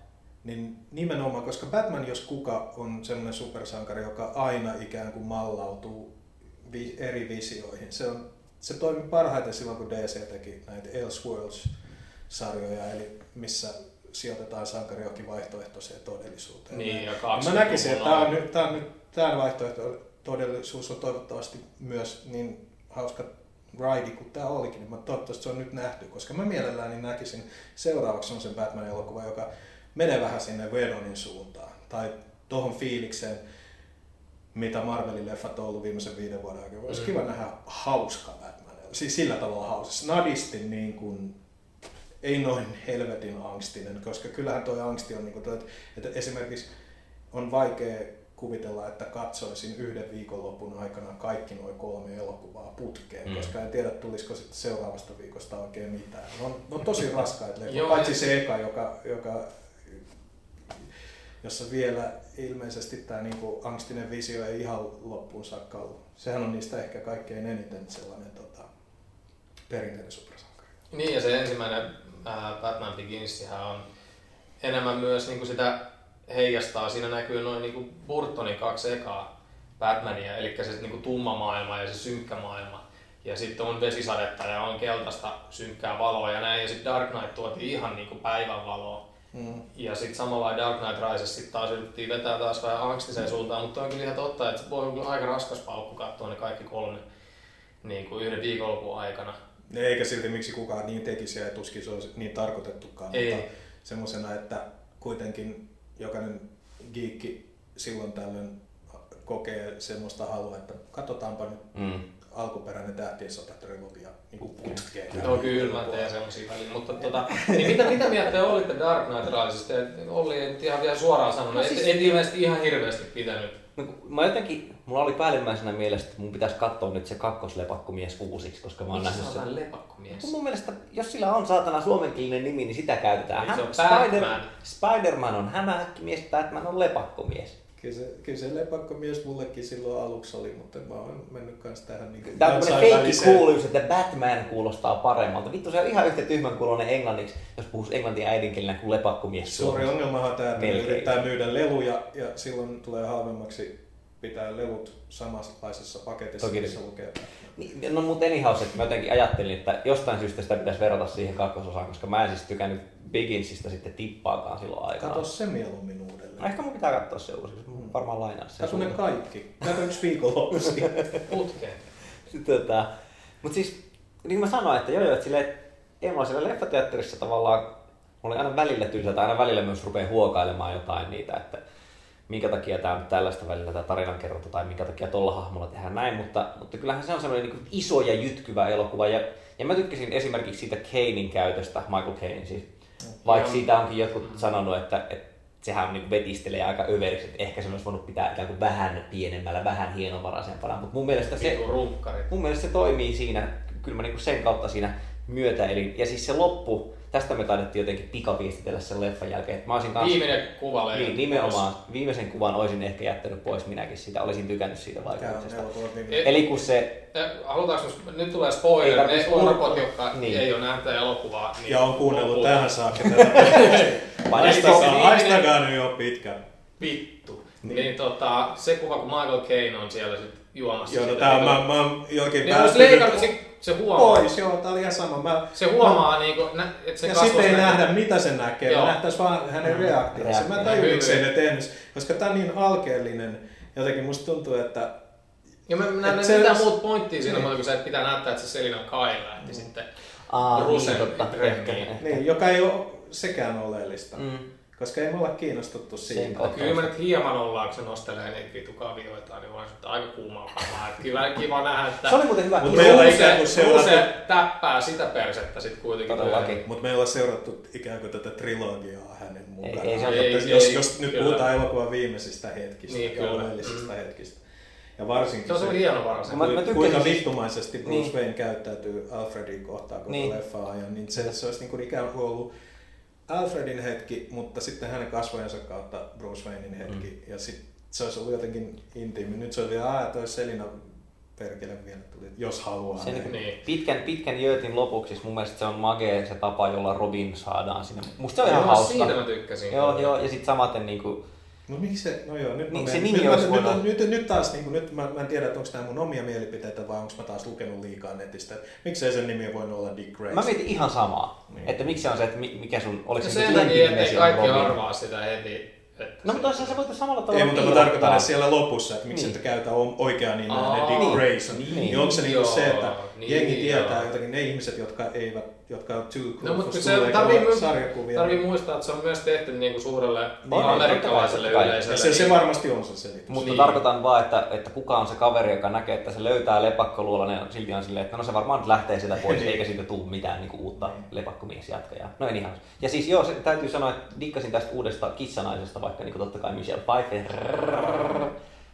Niin nimenomaan, koska Batman jos kuka on sellainen supersankari, joka aina ikään kuin mallautuu vi- eri visioihin. Se, on, se toimi parhaiten silloin, kun DC teki näitä Elseworlds-sarjoja, eli missä sijoitetaan sankari johonkin vaihtoehtoiseen todellisuuteen. Niin, ja Mä 20-luvun näkisin, että tämä on nyt, tämä on nyt tämä vaihtoehto todellisuus on toivottavasti myös niin hauska ride kuin tämä olikin, niin mä toivottavasti se on nyt nähty, koska mä mielelläni näkisin seuraavaksi on sen Batman-elokuva, joka menee vähän sinne Vedonin suuntaan, tai tohon fiilikseen, mitä Marvelin leffat on ollut viimeisen viiden vuoden aikana. Olisi Mm. kiva nähdä hauska Batman. Siis sillä tavalla hauska. Snadisti niin kuin, ei noin helvetin angstinen, koska kyllähän toi angsti on niin kuin että- että esimerkiksi on vaikea kuvitella, että katsoisin yhden viikonlopun aikana kaikki noin kolme elokuvaa putkeen, Mm. koska en tiedä tulisiko sitten seuraavasta viikosta oikein mitään. Ne on, ne on tosi [LAUGHS] raskaita leffoja, paitsi se eka, joka, joka jossa vielä ilmeisesti tämä niinku angstinen visio ei ihan loppuun saakka ollut. Sehän on niistä ehkä kaikkein eniten sellainen tota, perinteinen supersankari. Niin, ja se ensimmäinen ää, Batman Beginsihän on enemmän myös niin kuin sitä heijastaa. Siinä näkyy noin niin kuin Burtonin kaksi ekaa Batmania, eli se kuin tumma maailma ja se synkkä maailma. Ja sitten on vesisadetta ja on keltaista synkkää valoa ja näin. Ja sitten Dark Knight tuotiin ihan niin kuin päivänvaloa. Mm. Ja sitten samalla Dark Knight Rises sit taas yritettiin vetää taas vähän angstiseen suuntaan, mutta on kyllä ihan totta, että se voi olla aika raskas paukku katsoa ne kaikki kolme niin kuin yhden viikonlopun aikana. Eikä silti miksi kukaan niin tekisi ja tuskin se olisi niin tarkoitettukaan, Ei. mutta semmoisena, että kuitenkin jokainen giikki silloin tällöin kokee semmoista halua, että katsotaanpa nyt Mm. Alkuperäinen tähtien sota-trilogia niin kuin putkeen. Joo, kyllä mä teen semmosia väliin. Mutta tota, niin mitä, mitä mieltä te olitte Dark Knight Risesta? Et Olli ei nyt ihan vielä suoraan sanonut, No no, siis- et, et ilmeisesti ihan hirveästi pitänyt. No, mä jotenkin, mulla oli päällimmäisenä mielessä, että mun pitäisi katsoa nyt se kakkoslepakkomies uusiksi, koska mä oon nähnyt se sen. lepakkomies? No mun mielestä, jos sillä on saatana suomenkielinen nimi, niin sitä käytetään. Niin se on Spider, Batman. Spider-Man on hämähäkkimies, Batman on lepakkomies. Kyllä se, lepakkomies mullekin silloin aluksi oli, mutta mä oon mennyt kans tähän niin Tämä on tämmönen feikki kuuluus, että Batman kuulostaa paremmalta. Vittu se on ihan yhtä tyhmän kuulonen englanniksi, jos puhuisi englantia äidinkielenä kuin lepakkomies. Suuri ongelmahan on tämä, että Melkein. yrittää myydä leluja ja silloin tulee halvemmaksi pitää lelut samanlaisessa paketissa, Toki. missä lukee. Niin, no mutta anyhow, että mä jotenkin ajattelin, että jostain syystä sitä pitäisi verrata siihen kakkososaan, koska mä en siis tykännyt Beginsista sitten tippaakaan silloin aikanaan. Kato se mieluummin uudelleen. No ehkä mun pitää katsoa se uusiksi, mun varmaan lainaa se. Kato ne kaikki. Kato yksi viikonloppusi. [LAUGHS] Putkeen. Sitten, tota, mutta siis, niin kuin mä sanoin, että joo joo, että silleen, ei mulla siellä leffateatterissa tavallaan, mulla oli aina välillä tylsältä, aina välillä myös rupeaa huokailemaan jotain niitä, että minkä takia tämä on tällaista välillä tämä tarinankerronta tai minkä takia tuolla hahmolla tehdään näin, mutta, mutta kyllähän se on semmoinen niin iso ja jytkyvä elokuva ja, ja mä tykkäsin esimerkiksi siitä Kanein käytöstä, Michael Caine siis, vaikka siitä onkin jotkut sanonut, että, että sehän niin vetistelee aika överiksi, että ehkä se olisi voinut pitää ikään kuin vähän pienemmällä, vähän hienovaraisempana, mutta mun mielestä se, mun mielestä se toimii siinä, kyllä mä niinku sen kautta siinä myötäelin. Ja siis se loppu, tästä me taidettiin jotenkin pikaviestitellä sen leffan jälkeen. Että mä olisin kanssa, Viimeinen kuva niin, nimenomaan viimeisen kuvan olisin ehkä jättänyt pois minäkin siitä, olisin tykännyt siitä vaikutuksesta. E- Eli kun se, Halutaanko, nyt tulee spoiler, ne orpot, jotka Niin. ei ole nähnyt tätä elokuvaa. Niin Ja on kuunnellut lopulta- tähän saakka [LAUGHS] Viimeinen- haistakaa nyt jo pitkään. Vittu. Niin, niin tota, se kuva, kun Michael Caine on siellä sit juomassa. Joo, no sitä, tää on, niin mä, mä oon jokin Niin leikannut, se, se huomaa. pois, joo, tää oli ihan sama. Mä, Se huomaa, niin kuin, että se ja sitten ei näkyy. nähdä, mitä se näkee. Joo. Me nähtäis vaan hänen reaktionsa. Mä en Reaktio. tajua, miksi ei Hyvin. ne tehnyt. Koska tää on niin alkeellinen. Jotenkin musta tuntuu, että Ja mä en näe Et se- mitään muuta pointtia siinä, Niin. kuin se, että pitää näyttää, että se Selina Kyle lähti sitten. aa, niin, Rusen totta, trendiin. ehkä, ehkä. niin, joka ei ole sekään oleellista. Mm. Koska ei me olla kiinnostuttu siitä. Kyllä mä nyt hieman ollaan, kun se nostelee niitä vitu kavioita, niin vaan että aika kuumaa kamaa. Että kiva, kiva nähdä, että Se oli muuten hyvä Mut kiva. meillä on ikään kuin seurattu- Ruse täppää sitä persettä sitten kuitenkin. Todellakin. Mutta me ei olla seurattu ikään kuin tätä trilogiaa hänen mukana. ei se ole Että totta. jos, Ei, jos nyt kyllä. puhutaan elokuvan viimeisistä hetkistä Niin, ja kyllä. oleellisista Mm. hetkistä. Ja varsinkin Se on se hieno varsin. Mä- mä kuinka vittumaisesti Bruce Niin. Wayne käyttäytyy Alfredin kohtaan koko Niin. leffaa ajan, niin se, se olisi niin kuin ikään kuin ollut Alfredin hetki, mutta sitten hänen kasvojensa kautta Bruce Waynein hetki. Mm. Ja sitten se olisi ollut jotenkin intiimi. Nyt se oli vielä, toi Selina perkele vielä tuli, jos haluaa. Se näin. Niin. pitkän, pitkän jöötin lopuksi, siis mun mielestä se on magee se tapa, jolla Robin saadaan sinne. Musta se on ihan Joo, hauska. Siitä mä tykkäsin. Joo, joo, ja sitten samaten niinku, No miksi se, no joo, nyt, Niin, mä se nimi nyt, olisi nyt, nyt, nyt, nyt, taas, niin kuin, nyt mä, mä en tiedä, että onko tämä mun omia mielipiteitä vai onko mä taas lukenut liikaa netistä. että Miksei sen nimi voinut olla Dick Grayson? mä mietin ihan samaa. Niin. Että miksi se on se, että mi- mikä sun, oliko Ja se sen takia, on kaikki Robin? arvaa sitä heti. Että No mutta se voitu samalla tavalla Ei, mutta mä tarkoitan että siellä lopussa, että miksi Niin. et käytä oikeaa nimeä, Dick niin. Grayson. Niin. Niin, niin onko se Joo, se, että niin, jengi tietää joo. jotakin, ne ihmiset, jotka eivät, jotka on too cool No, mutta for se tarvii, sarjakuvia. tarvii muistaa, että se on myös tehty niinku suurelle Niin, amerikkalaiselle kai. yleisölle. se, se niin- varmasti on se selitys. Mutta Niin. tarkoitan vaan, että, että kuka on se kaveri, joka näkee, että se löytää lepakkoluolan ja silti on silleen, että no se varmaan nyt lähtee sitä pois, Niin. eikä siitä tule mitään niin uutta Niin. lepakkomiesjatkajaa. No en ihan. Ja siis joo, se, täytyy sanoa, että dikkasin tästä uudesta kissanaisesta, vaikka niin totta kai Michelle Pfeiffer.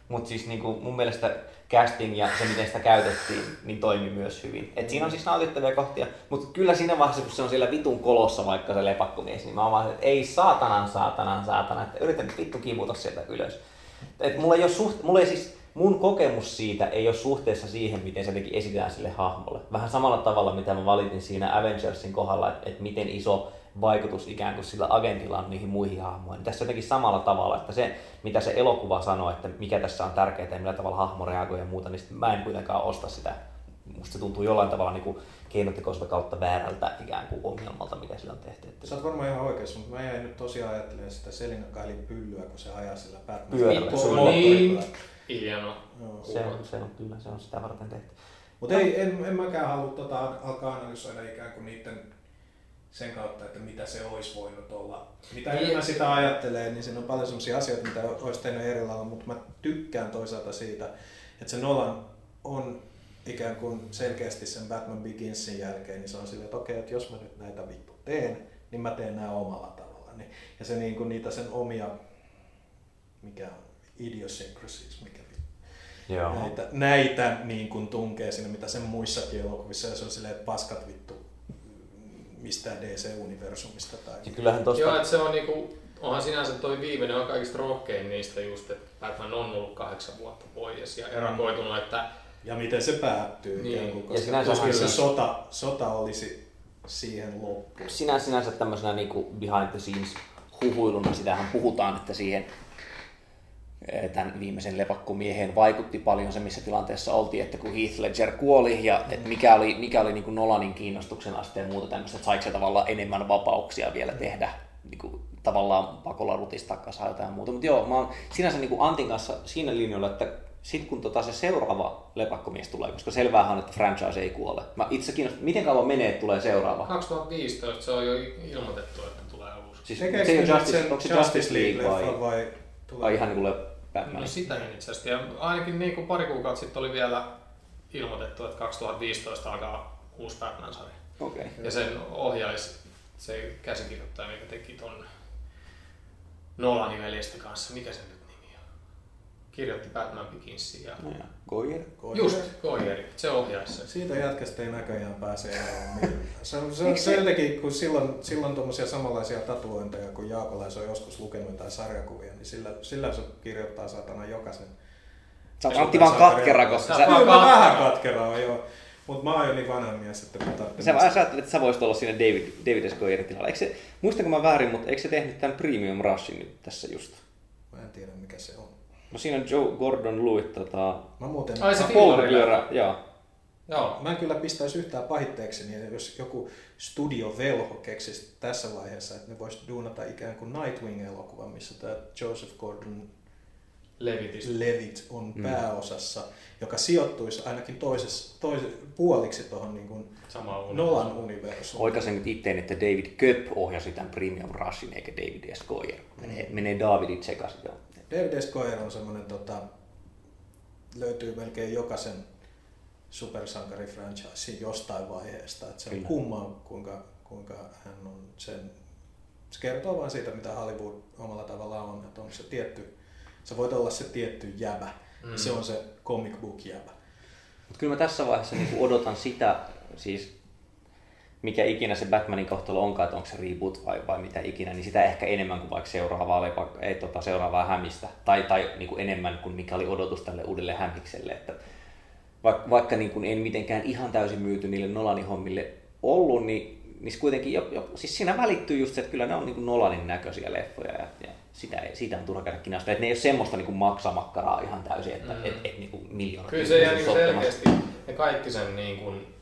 Mutta siis niin kuin mun mielestä casting ja se, miten sitä käytettiin, niin toimi myös hyvin. Et siinä on siis nautittavia kohtia, mutta kyllä siinä vaiheessa, kun se on siellä vitun kolossa vaikka se lepakkomies, niin mä oon vaan, että ei saatanan, saatanan, saatanan, että yritän vittu kivuta sieltä ylös. Et mulla ei ole suht, mulla ei siis, mun kokemus siitä ei ole suhteessa siihen, miten se teki sille hahmolle. Vähän samalla tavalla, mitä mä valitin siinä Avengersin kohdalla, että, että miten iso vaikutus ikään kuin sillä agentilla on niihin muihin hahmoihin. Niin Tässä jotenkin samalla tavalla, että se, mitä se elokuva sanoo, että mikä tässä on tärkeää ja millä tavalla hahmo reagoi ja muuta, niin mä en kuitenkaan osta sitä. Musta se tuntuu jollain tavalla niin kuin keinotekoista kautta väärältä ikään kuin ongelmalta, mikä sillä on tehty. Että Sä oot varmaan ihan oikeassa, mutta mä jäin nyt tosiaan ajattelemaan sitä Selina Kailin pyllyä, kun se ajaa sillä Batman. Pyörällä. Se Mo- on moottoripyörällä. niin hieno. Joo. se, on, se on kyllä, se on sitä varten tehty. Mutta ei, en, en mäkään halua tota, alkaa analysoida ikään kuin niiden sen kautta, että mitä se olisi voinut olla. Mitä Niin. enemmän sitä ajattelee, niin siinä on paljon sellaisia asioita, mitä olisi tehnyt eri lailla, mutta mä tykkään toisaalta siitä, että se Nolan on ikään kuin selkeästi sen Batman Beginsin jälkeen, niin se on silleen, että okei, että jos mä nyt näitä vittu teen, niin mä teen nämä omalla tavallani. Ja se niin kuin niitä sen omia, mikä on idiosyncrasies, mikä Joo. näitä, näitä niin kuin tunkee sinne, mitä sen muissakin elokuvissa, ja se on silleen, että paskat vittu mistään DC-universumista tai Ja kyllähän tosta... Joo, että se on niinku, onhan sinänsä toi viimeinen on kaikista rohkein niistä just, että Batman on ollut kahdeksan vuotta pois ja erakoitunut, että ja miten se päättyy Niin. ikään kuin, Ja koska sinänsä se sota, sota olisi siihen loppuun. Sinä, sinänsä tämmöisenä niin kuin behind the scenes huhuiluna, sitähän puhutaan, että siihen tämän viimeisen lepakkomieheen vaikutti paljon se, missä tilanteessa oltiin, että kun Heath Ledger kuoli ja että mikä oli, mikä oli niin kuin Nolanin kiinnostuksen aste ja muuta tämmöistä, että saiko se tavallaan enemmän vapauksia vielä tehdä niin kuin, tavallaan pakolla rutistaa kasaan jotain muuta. Mutta joo, mä oon sinänsä niin kuin Antin kanssa siinä linjalla, että sitten kun tota se seuraava lepakkomies tulee, koska selväähän on, että franchise ei kuole. Mä itse kiinnostan, miten kauan menee, että tulee seuraava? 2015 se on jo ilmoitettu, että tulee uusi. Siis Tekeekö se se Justice, sen onko se Justice League vai, vai, vai vai ihan niin kuin Batman? No sitä itse asiassa. Ja ainakin niin kuin pari kuukautta sitten oli vielä ilmoitettu, että 2015 alkaa uusi Batman-sarja. Okei. Okay. Ja sen ohjaisi se käsikirjoittaja, mikä teki ton Nolanin veljestä kanssa. Mikä se nyt nimi on? Kirjoitti Batman Beginsia. Ja... No ja Goyer. Just, Goyeri, se ohjaisi sen. Siitä jätkästä ei näköjään pääse eroon. [LAUGHS] Se on, se, on, se jotenkin, kun silloin, silloin tuommoisia samanlaisia tatuointeja, kun Jaakolais on joskus lukenut jotain sarjakuvia, niin sillä, sillä se kirjoittaa saatana jokaisen. Sä oot Antti vaan katkera, koska sä, mä vähän katkera on joo. Mutta mä oon jo niin vanha mies, että mä tarvitsen. sä, sä ajattelet, että sä voisit olla siinä David, David S. Goyerin tilalla. Eikö se, muistanko mä väärin, mutta eikö se tehnyt tämän Premium Rushin nyt tässä just? Mä en tiedä mikä se on. No siinä on Joe Gordon Lewitt, tota, Mä muuten... Ai se polkupyörä, joo. Joo. Mä en kyllä pistäisi yhtään pahitteeksi, niin jos joku studiovelho keksisi tässä vaiheessa, että ne vois duunata ikään kuin Nightwing-elokuva, missä tämä Joseph Gordon Levitistä. Levitt on Mm. pääosassa, joka sijoittuisi ainakin toisessa, toise, puoliksi tuohon niin kuin. Nolan universumiin. Oikaisen nyt itteen, että David Köpp ohjasi tämän Premium Rushin, eikä David S. Goyer. Menee, menee Davidit sekaisin. David S. Goyer on semmoinen, tota, löytyy melkein jokaisen supersankarifranchisein jostain vaiheesta. Että se on Kyllä. kummaa, kuinka, kuinka hän on sen... Se kertoo vain siitä, mitä Hollywood omalla tavallaan on. Että onko se tietty... Sä voit olla se tietty jäbä. Mm. Se on se comic book jäbä. Mutta kyllä mä tässä vaiheessa niin odotan sitä, siis mikä ikinä se Batmanin kohtalo onkaan, että onko se reboot vai, vai mitä ikinä, niin sitä ehkä enemmän kuin vaikka seuraavaa, lepa, ei, tota, seuraavaa hämistä. Tai, tai niin kuin enemmän kuin mikä oli odotus tälle uudelle hämikselle. Että vaikka, vaikka niin kuin en mitenkään ihan täysin myyty niille Nolanin hommille ollut, niin, niin kuitenkin jo, jo, siis siinä välittyy just se, että kyllä ne on niin kuin Nolanin näköisiä leffoja ja, ja sitä, ei, siitä on turha käydä kinasta. Että ne ei ole semmoista niin kuin maksamakkaraa ihan täysin, että Mm. et, et, niin kuin miljoona Kyllä se ihmistä niin selkeästi, ne kaikki sen niin kuin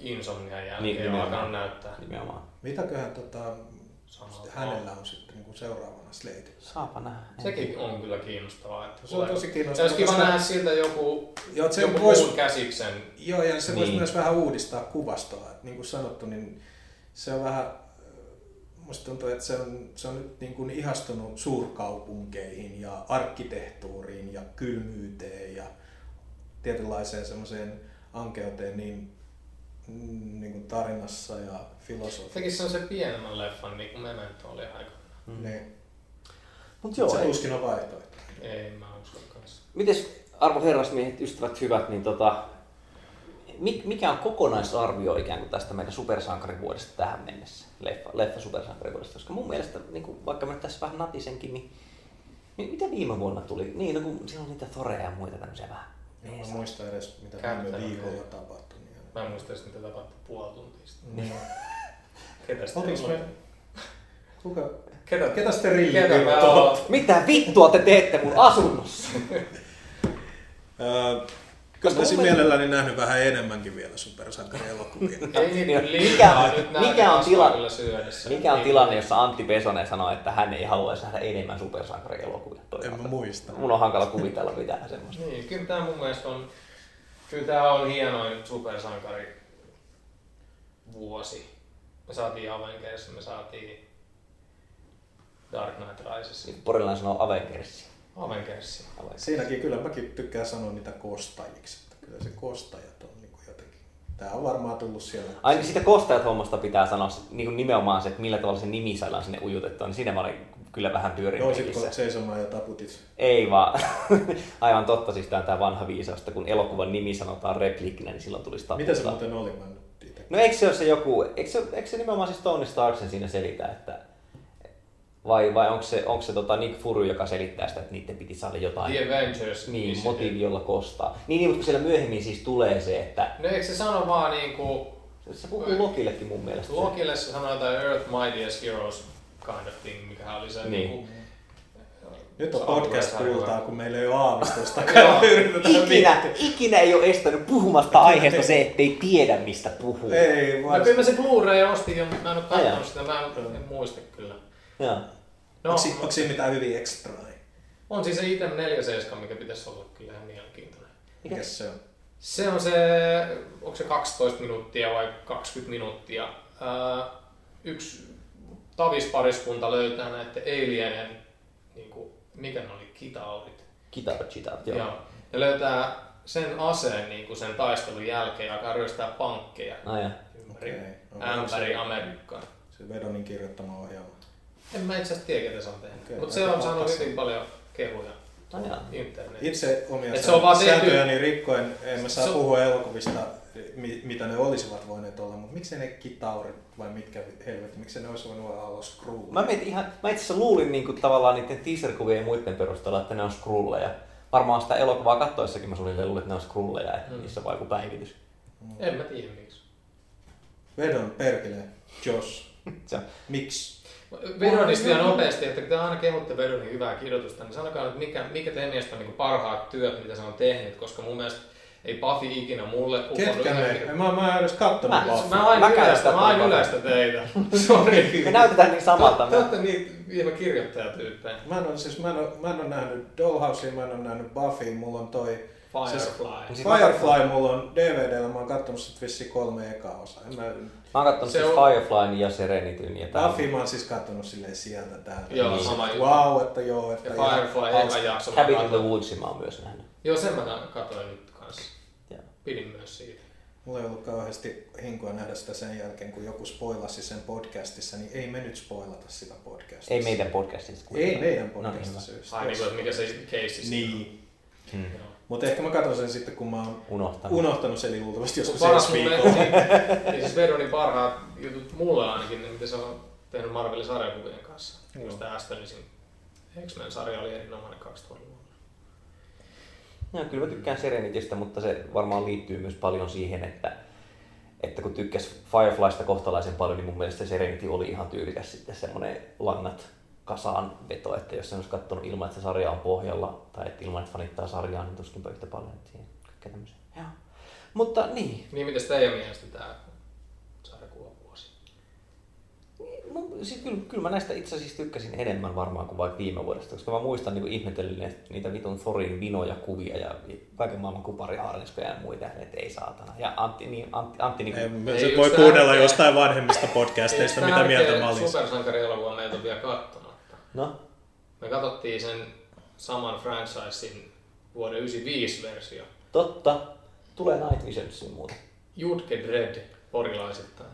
insomnian Niin, jälkeen nimenomaan. alkanut näyttää Nimenomaan. Mitäköhän tota, samalta. hänellä on sitten niin kuin seuraavana Slate? Saapa nähdä. Sekin on kyllä kiinnostavaa. Että Se on tosi Se kiinnostavaa. olisi kiva nähdä siltä joku, Joo, se joku vois- muun käsiksen. Joo, ja se voisi Niin. myös vähän uudistaa kuvastoa. Et niin kuin sanottu, niin se on vähän, musta tuntuu, että se on, se on nyt niin kuin ihastunut suurkaupunkeihin ja arkkitehtuuriin ja kylmyyteen ja tietynlaiseen semmoiseen ankeuteen niin, niin kuin tarinassa ja filosofiassa. Tekisi sen se pienemmän leffan, niin kuin Memento oli aika. Mm. Niin. Mut Joo, se ei. tuskin on vaihtoehto. Ei, mä uskon kanssa. Mites arvon herrasmiehet, ystävät hyvät, niin tota, mi- mikä on kokonaisarvio ikään kuin tästä meidän supersankarivuodesta tähän mennessä, leffa, leffa supersankarivuodesta, koska mun mielestä, niin kuin, vaikka mä tässä vähän natisenkin, niin, niin mitä viime vuonna tuli? Niin, no kun siellä on niitä Thoreja ja muita tämmöisiä vähän. En mä muista edes, mitä viime viikolla tapahtui. Niin. Mä en muista edes, mitä tapahtui puoli tuntia sitten. Niin. [LAUGHS] Ketä sitten me... Kuka, Ketä, ketä sterilli ketä mä oon? Mitä vittua te teette mun asunnossa? [LAUGHS] Öö, Koska olisin mielelläni nähnyt vähän enemmän vielä supersankarielokuvia. [LAUGHS] Ei niitä Mikä- mikä on kasvaa tila- kyllä syödessä. Mikä on Niin. tilanne, jossa Antti Pesonen sanoo, että hän ei haluaisi nähdä enemmän supersankarielokuvia? en mä muista. Mun on hankala kuvitella mitään semmoista. Niin, kyllä tämä mun mielestä on, kyllä tää on hienoin supersankari vuosi. Me saatiin Avengers, me saatiin Dark Knight Rises, Niin Porilainen sanoo Avengersi. Avengers. Avengers. Siinäkin kyllä mäkin tykkään sanoa niitä kostajiksi. Että kyllä se kostajat on niin kuin jotenkin. Tää on varmaan tullut siellä. Ainakin siitä kostajat hommasta pitää sanoa niin kuin nimenomaan se, että millä tavalla se nimi saadaan sinne ujutettua, niin siinä mä olin kyllä vähän pelissä. seisomaan ja taputit? Ei vaan, [LAUGHS] aivan totta, siis tää on tää vanha viisaus, että kun elokuvan nimi sanotaan repliikkinä, niin silloin tulisi taputtaa. Mitä se muuten oli? Mä. No eikö se ole se joku, eikö se, eikö se nimenomaan siis Tony Starksen siinä selitä, että vai, vai onko se, onko se tota Nick Fury, joka selittää sitä, että niiden piti saada jotain The Avengers. niin, motiivi, jolla kostaa. Niin, niin, mutta kun siellä myöhemmin siis tulee se, että No eikö se sano vaan niinku, se puhuu Lokillekin mun mielestä. Lokille se sanoo jotain Earth Mightiest Heroes kind of thing, mikä oli se Niin. niinku, Nyt on podcast kuultaa, kun meillä ei ole aavistusta. [LAUGHS] Ikinä, ikinä ei ole estänyt puhumasta aiheesta se, ettei tiedä mistä puhuu. Ei, No vaan... kyllä mä se Blu-ray ostin jo, mutta mä en ole katsonut sitä, mä en, en muista kyllä. Joo. No, Onko, onko siinä mitään hyvin ekstraa? on siis se item 47, mikä pitäisi olla kyllä ihan mielenkiintoinen. Mikä? Mikäs se on? Se on se, onko se 12 minuuttia vai 20 minuuttia. Ää, yksi tavispariskunta löytää näiden alienen, niin kuin, mikä ne oli, kitaurit. Kitara chitat, joo. Joo. Ne löytää sen aseen niin kuin sen taistelun jälkeen ja alkaa ryöstää pankkeja Ai ja. ympäri, Okei. Onko ämpäri se- Amerikkaa. Se Vedonin kirjoittama ohjelma. En mä itse asiassa tiedä, ketä se on tehnyt. Okei, Mutta se aika on saanut hyvin paljon kehuja. No. Itse omia Et se on vaan tehty- sääntöjäni rikkoen, en mä saa Se- puhua elokuvista, mitä ne olisivat voineet olla, mutta miksi ne kitaurit vai mitkä helvetti, miksi ne olisi voinut olla Skrull? Mä, mietin ihan, mä itse asiassa luulin niin kuin, tavallaan niiden teaser-kuvien ja muiden perusteella, että ne on skrulleja. Varmaan sitä elokuvaa kattoessakin mä suunnilleen luulin, että ne on skrulleja, että Mm. niissä joku päivitys. En mä tiedä miksi. Vedon perkele, [LAUGHS] on. Miksi? Vedonista vielä nopeasti, että kun te aina kehutte Vedonin hyvää kirjoitusta, niin sanokaa nyt, mikä, mikä teidän mielestä on niin parhaat työt, mitä se on tehnyt, koska mun mielestä ei Buffy ikinä mulle uponnut Ketkä ihan- me? Mä, mä en edes kattonut Mä- Buffy. Mä aina yleistä, sitä mä aina yleistä teitä. [LAUGHS] Sori. Me näytetään niin samalta. Te olette niitä viime kirjoittajatyyppejä. Mä en, ole, siis, mä, en ole, mä en ole nähnyt Dollhousea, mä en ole nähnyt Buffy, mulla on toi Firefly. Siis mä- Firefly, mulla on DVDllä, mä oon kattonut sit vissiin kolme ekaa osaa. En mä, Mä oon kattonut Se siis on- Fireflyn ja Serenityn ja tää. Buffy mä oon siis kattonut silleen sieltä täältä. Joo, Niin, sama juttu. Wow, että joo, että Ja Firefly hauska. eka jakso. Cabin in the. Woodsin mä oon myös nähnyt. Joo, sen mä katsoin nyt. Pidin myös siitä. Mulla ei ollut kauheasti hinkua nähdä sitä sen jälkeen, kun joku spoilasi sen podcastissa, niin ei me nyt spoilata sitä podcastissa. Ei meidän podcastista. Ei meidän No podcastissa. niin, just. Ai niin mikä se case siis Niin. Hmm. Mutta ehkä mä katson sen sitten, kun mä oon Unohtanut. unohtanut sen, eli luultavasti joskus Paras ensi viikolla. [LAUGHS] niin siis Vedonin parhaat jutut mulle ainakin, ne mitä se on tehnyt Marvelin sarjakuvien kanssa. Just tämä Astonisin X-Men-sarja oli erinomainen 2000-luvulla. Joo, kyllä mä tykkään Serenitystä, mutta se varmaan liittyy myös paljon siihen, että, että kun tykkäs Fireflysta kohtalaisen paljon, niin mun mielestä se Serenity oli ihan tyylikäs sitten semmoinen langat kasaan veto, että jos sen olisi katsonut ilman, että se sarja on pohjalla, tai että ilman, että fanittaa sarjaa, niin tuskinpä yhtä paljon. Siihen kaikkea tämmöisiä. Joo. Mutta niin, Niin mitäs teidän mielestä tämä sarjakuvavuosi? Mun, siis kyllä, kyllä mä näistä itse asiassa tykkäsin enemmän varmaan kuin vaikka viime vuodesta, koska mä muistan niin ihmetellen niitä vitun Thorin vinoja kuvia ja kaiken maailman kuparihaarniskoja ja muita, että ei saatana. Ja Antti, niin, Antti, Antti niin Ei, kuin, Ei se yksi voi kuunnella tärkeä- jostain vanhemmista podcasteista, Ei, mitä mieltä mä olin. Supersankarielokuva meiltä on vielä katsomatta. no, Me katsottiin sen saman franchisein vuoden 95 versio. totta, tulee Night Visionsiin muuten. Jutke Dread porilaisittain.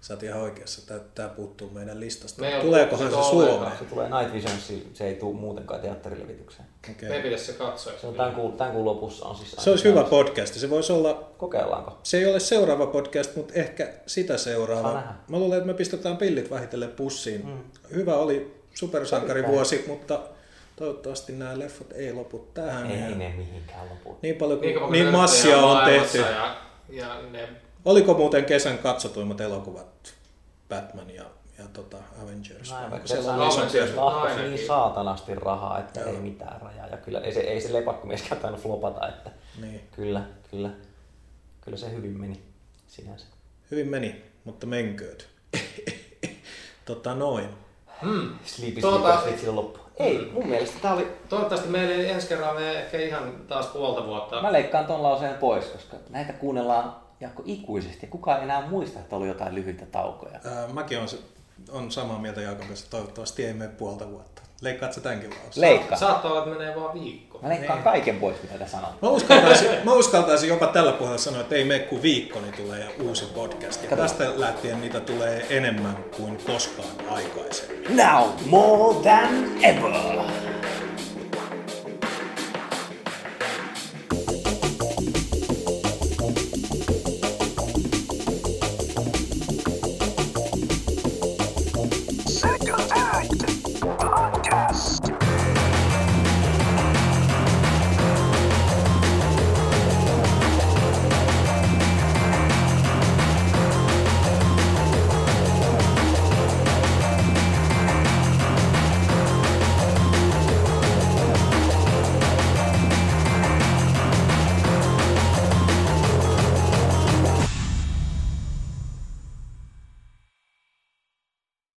Sä oot ihan oikeassa, tää, tää puuttuu meidän listasta. Me Tuleekohan se Suomeen? Se tulee Night Visionsiin, se ei tule muutenkaan teatterilevitykseen. Okay. Me pitäisi se katsoa. Se on tämän kuun, tämän kuun lopussa on siis... Se olisi hyvä podcast. Se voisi olla, Kokeillaanko? se ei ole seuraava podcast, mutta ehkä sitä seuraava. nähdä. Mä luulen, että me pistetään pillit vähitellen pussiin. Mm. Hyvä oli supersankarivuosi, mutta toivottavasti nämä leffat ei lopu tähän. Ei Ja ne mihinkään lopu. Niin paljon kuin Niin, niin massia on tehty. Ja, ja ne Oliko muuten kesän katsotuimmat elokuvat Batman ja, ja tota Avengers? Näin, Onko vaikka siellä se ainakin. niin saatanasti rahaa, että Joo. ei mitään rajaa. Ja kyllä ei se, ei se lepakkomieskään tainnut flopata, että Niin. kyllä, kyllä, kyllä se hyvin meni sinänsä. Hyvin meni, mutta menkööt. [LAUGHS] tota noin. Hmm. Sleepy Tuota- silloin loppu. Ei, mun mielestä tää oli... Toivottavasti meillä ei ensi kerralla me ehkä ihan taas puolta vuotta. Mä leikkaan ton lauseen pois, koska näitä kuunnellaan Jaakko ikuisesti ja kukaan ei enää muista, että oli jotain lyhyitä taukoja. Ää, mäkin on, on samaa mieltä Jaakon kanssa. Toivottavasti ei mene puolta vuotta. Leikkaat sä tämänkin lauseen? Leikka. Saattaa olla, että menee vaan viikko. Mä leikkaan Niin. kaiken pois, mitä te sanot. Mä uskaltaisin, mä uskaltaisin jopa tällä puolella sanoa, että ei mene kuin viikko, niin tulee uusi podcast. Ja tästä lähtien niitä tulee enemmän kuin koskaan aikaisemmin. Now more than ever!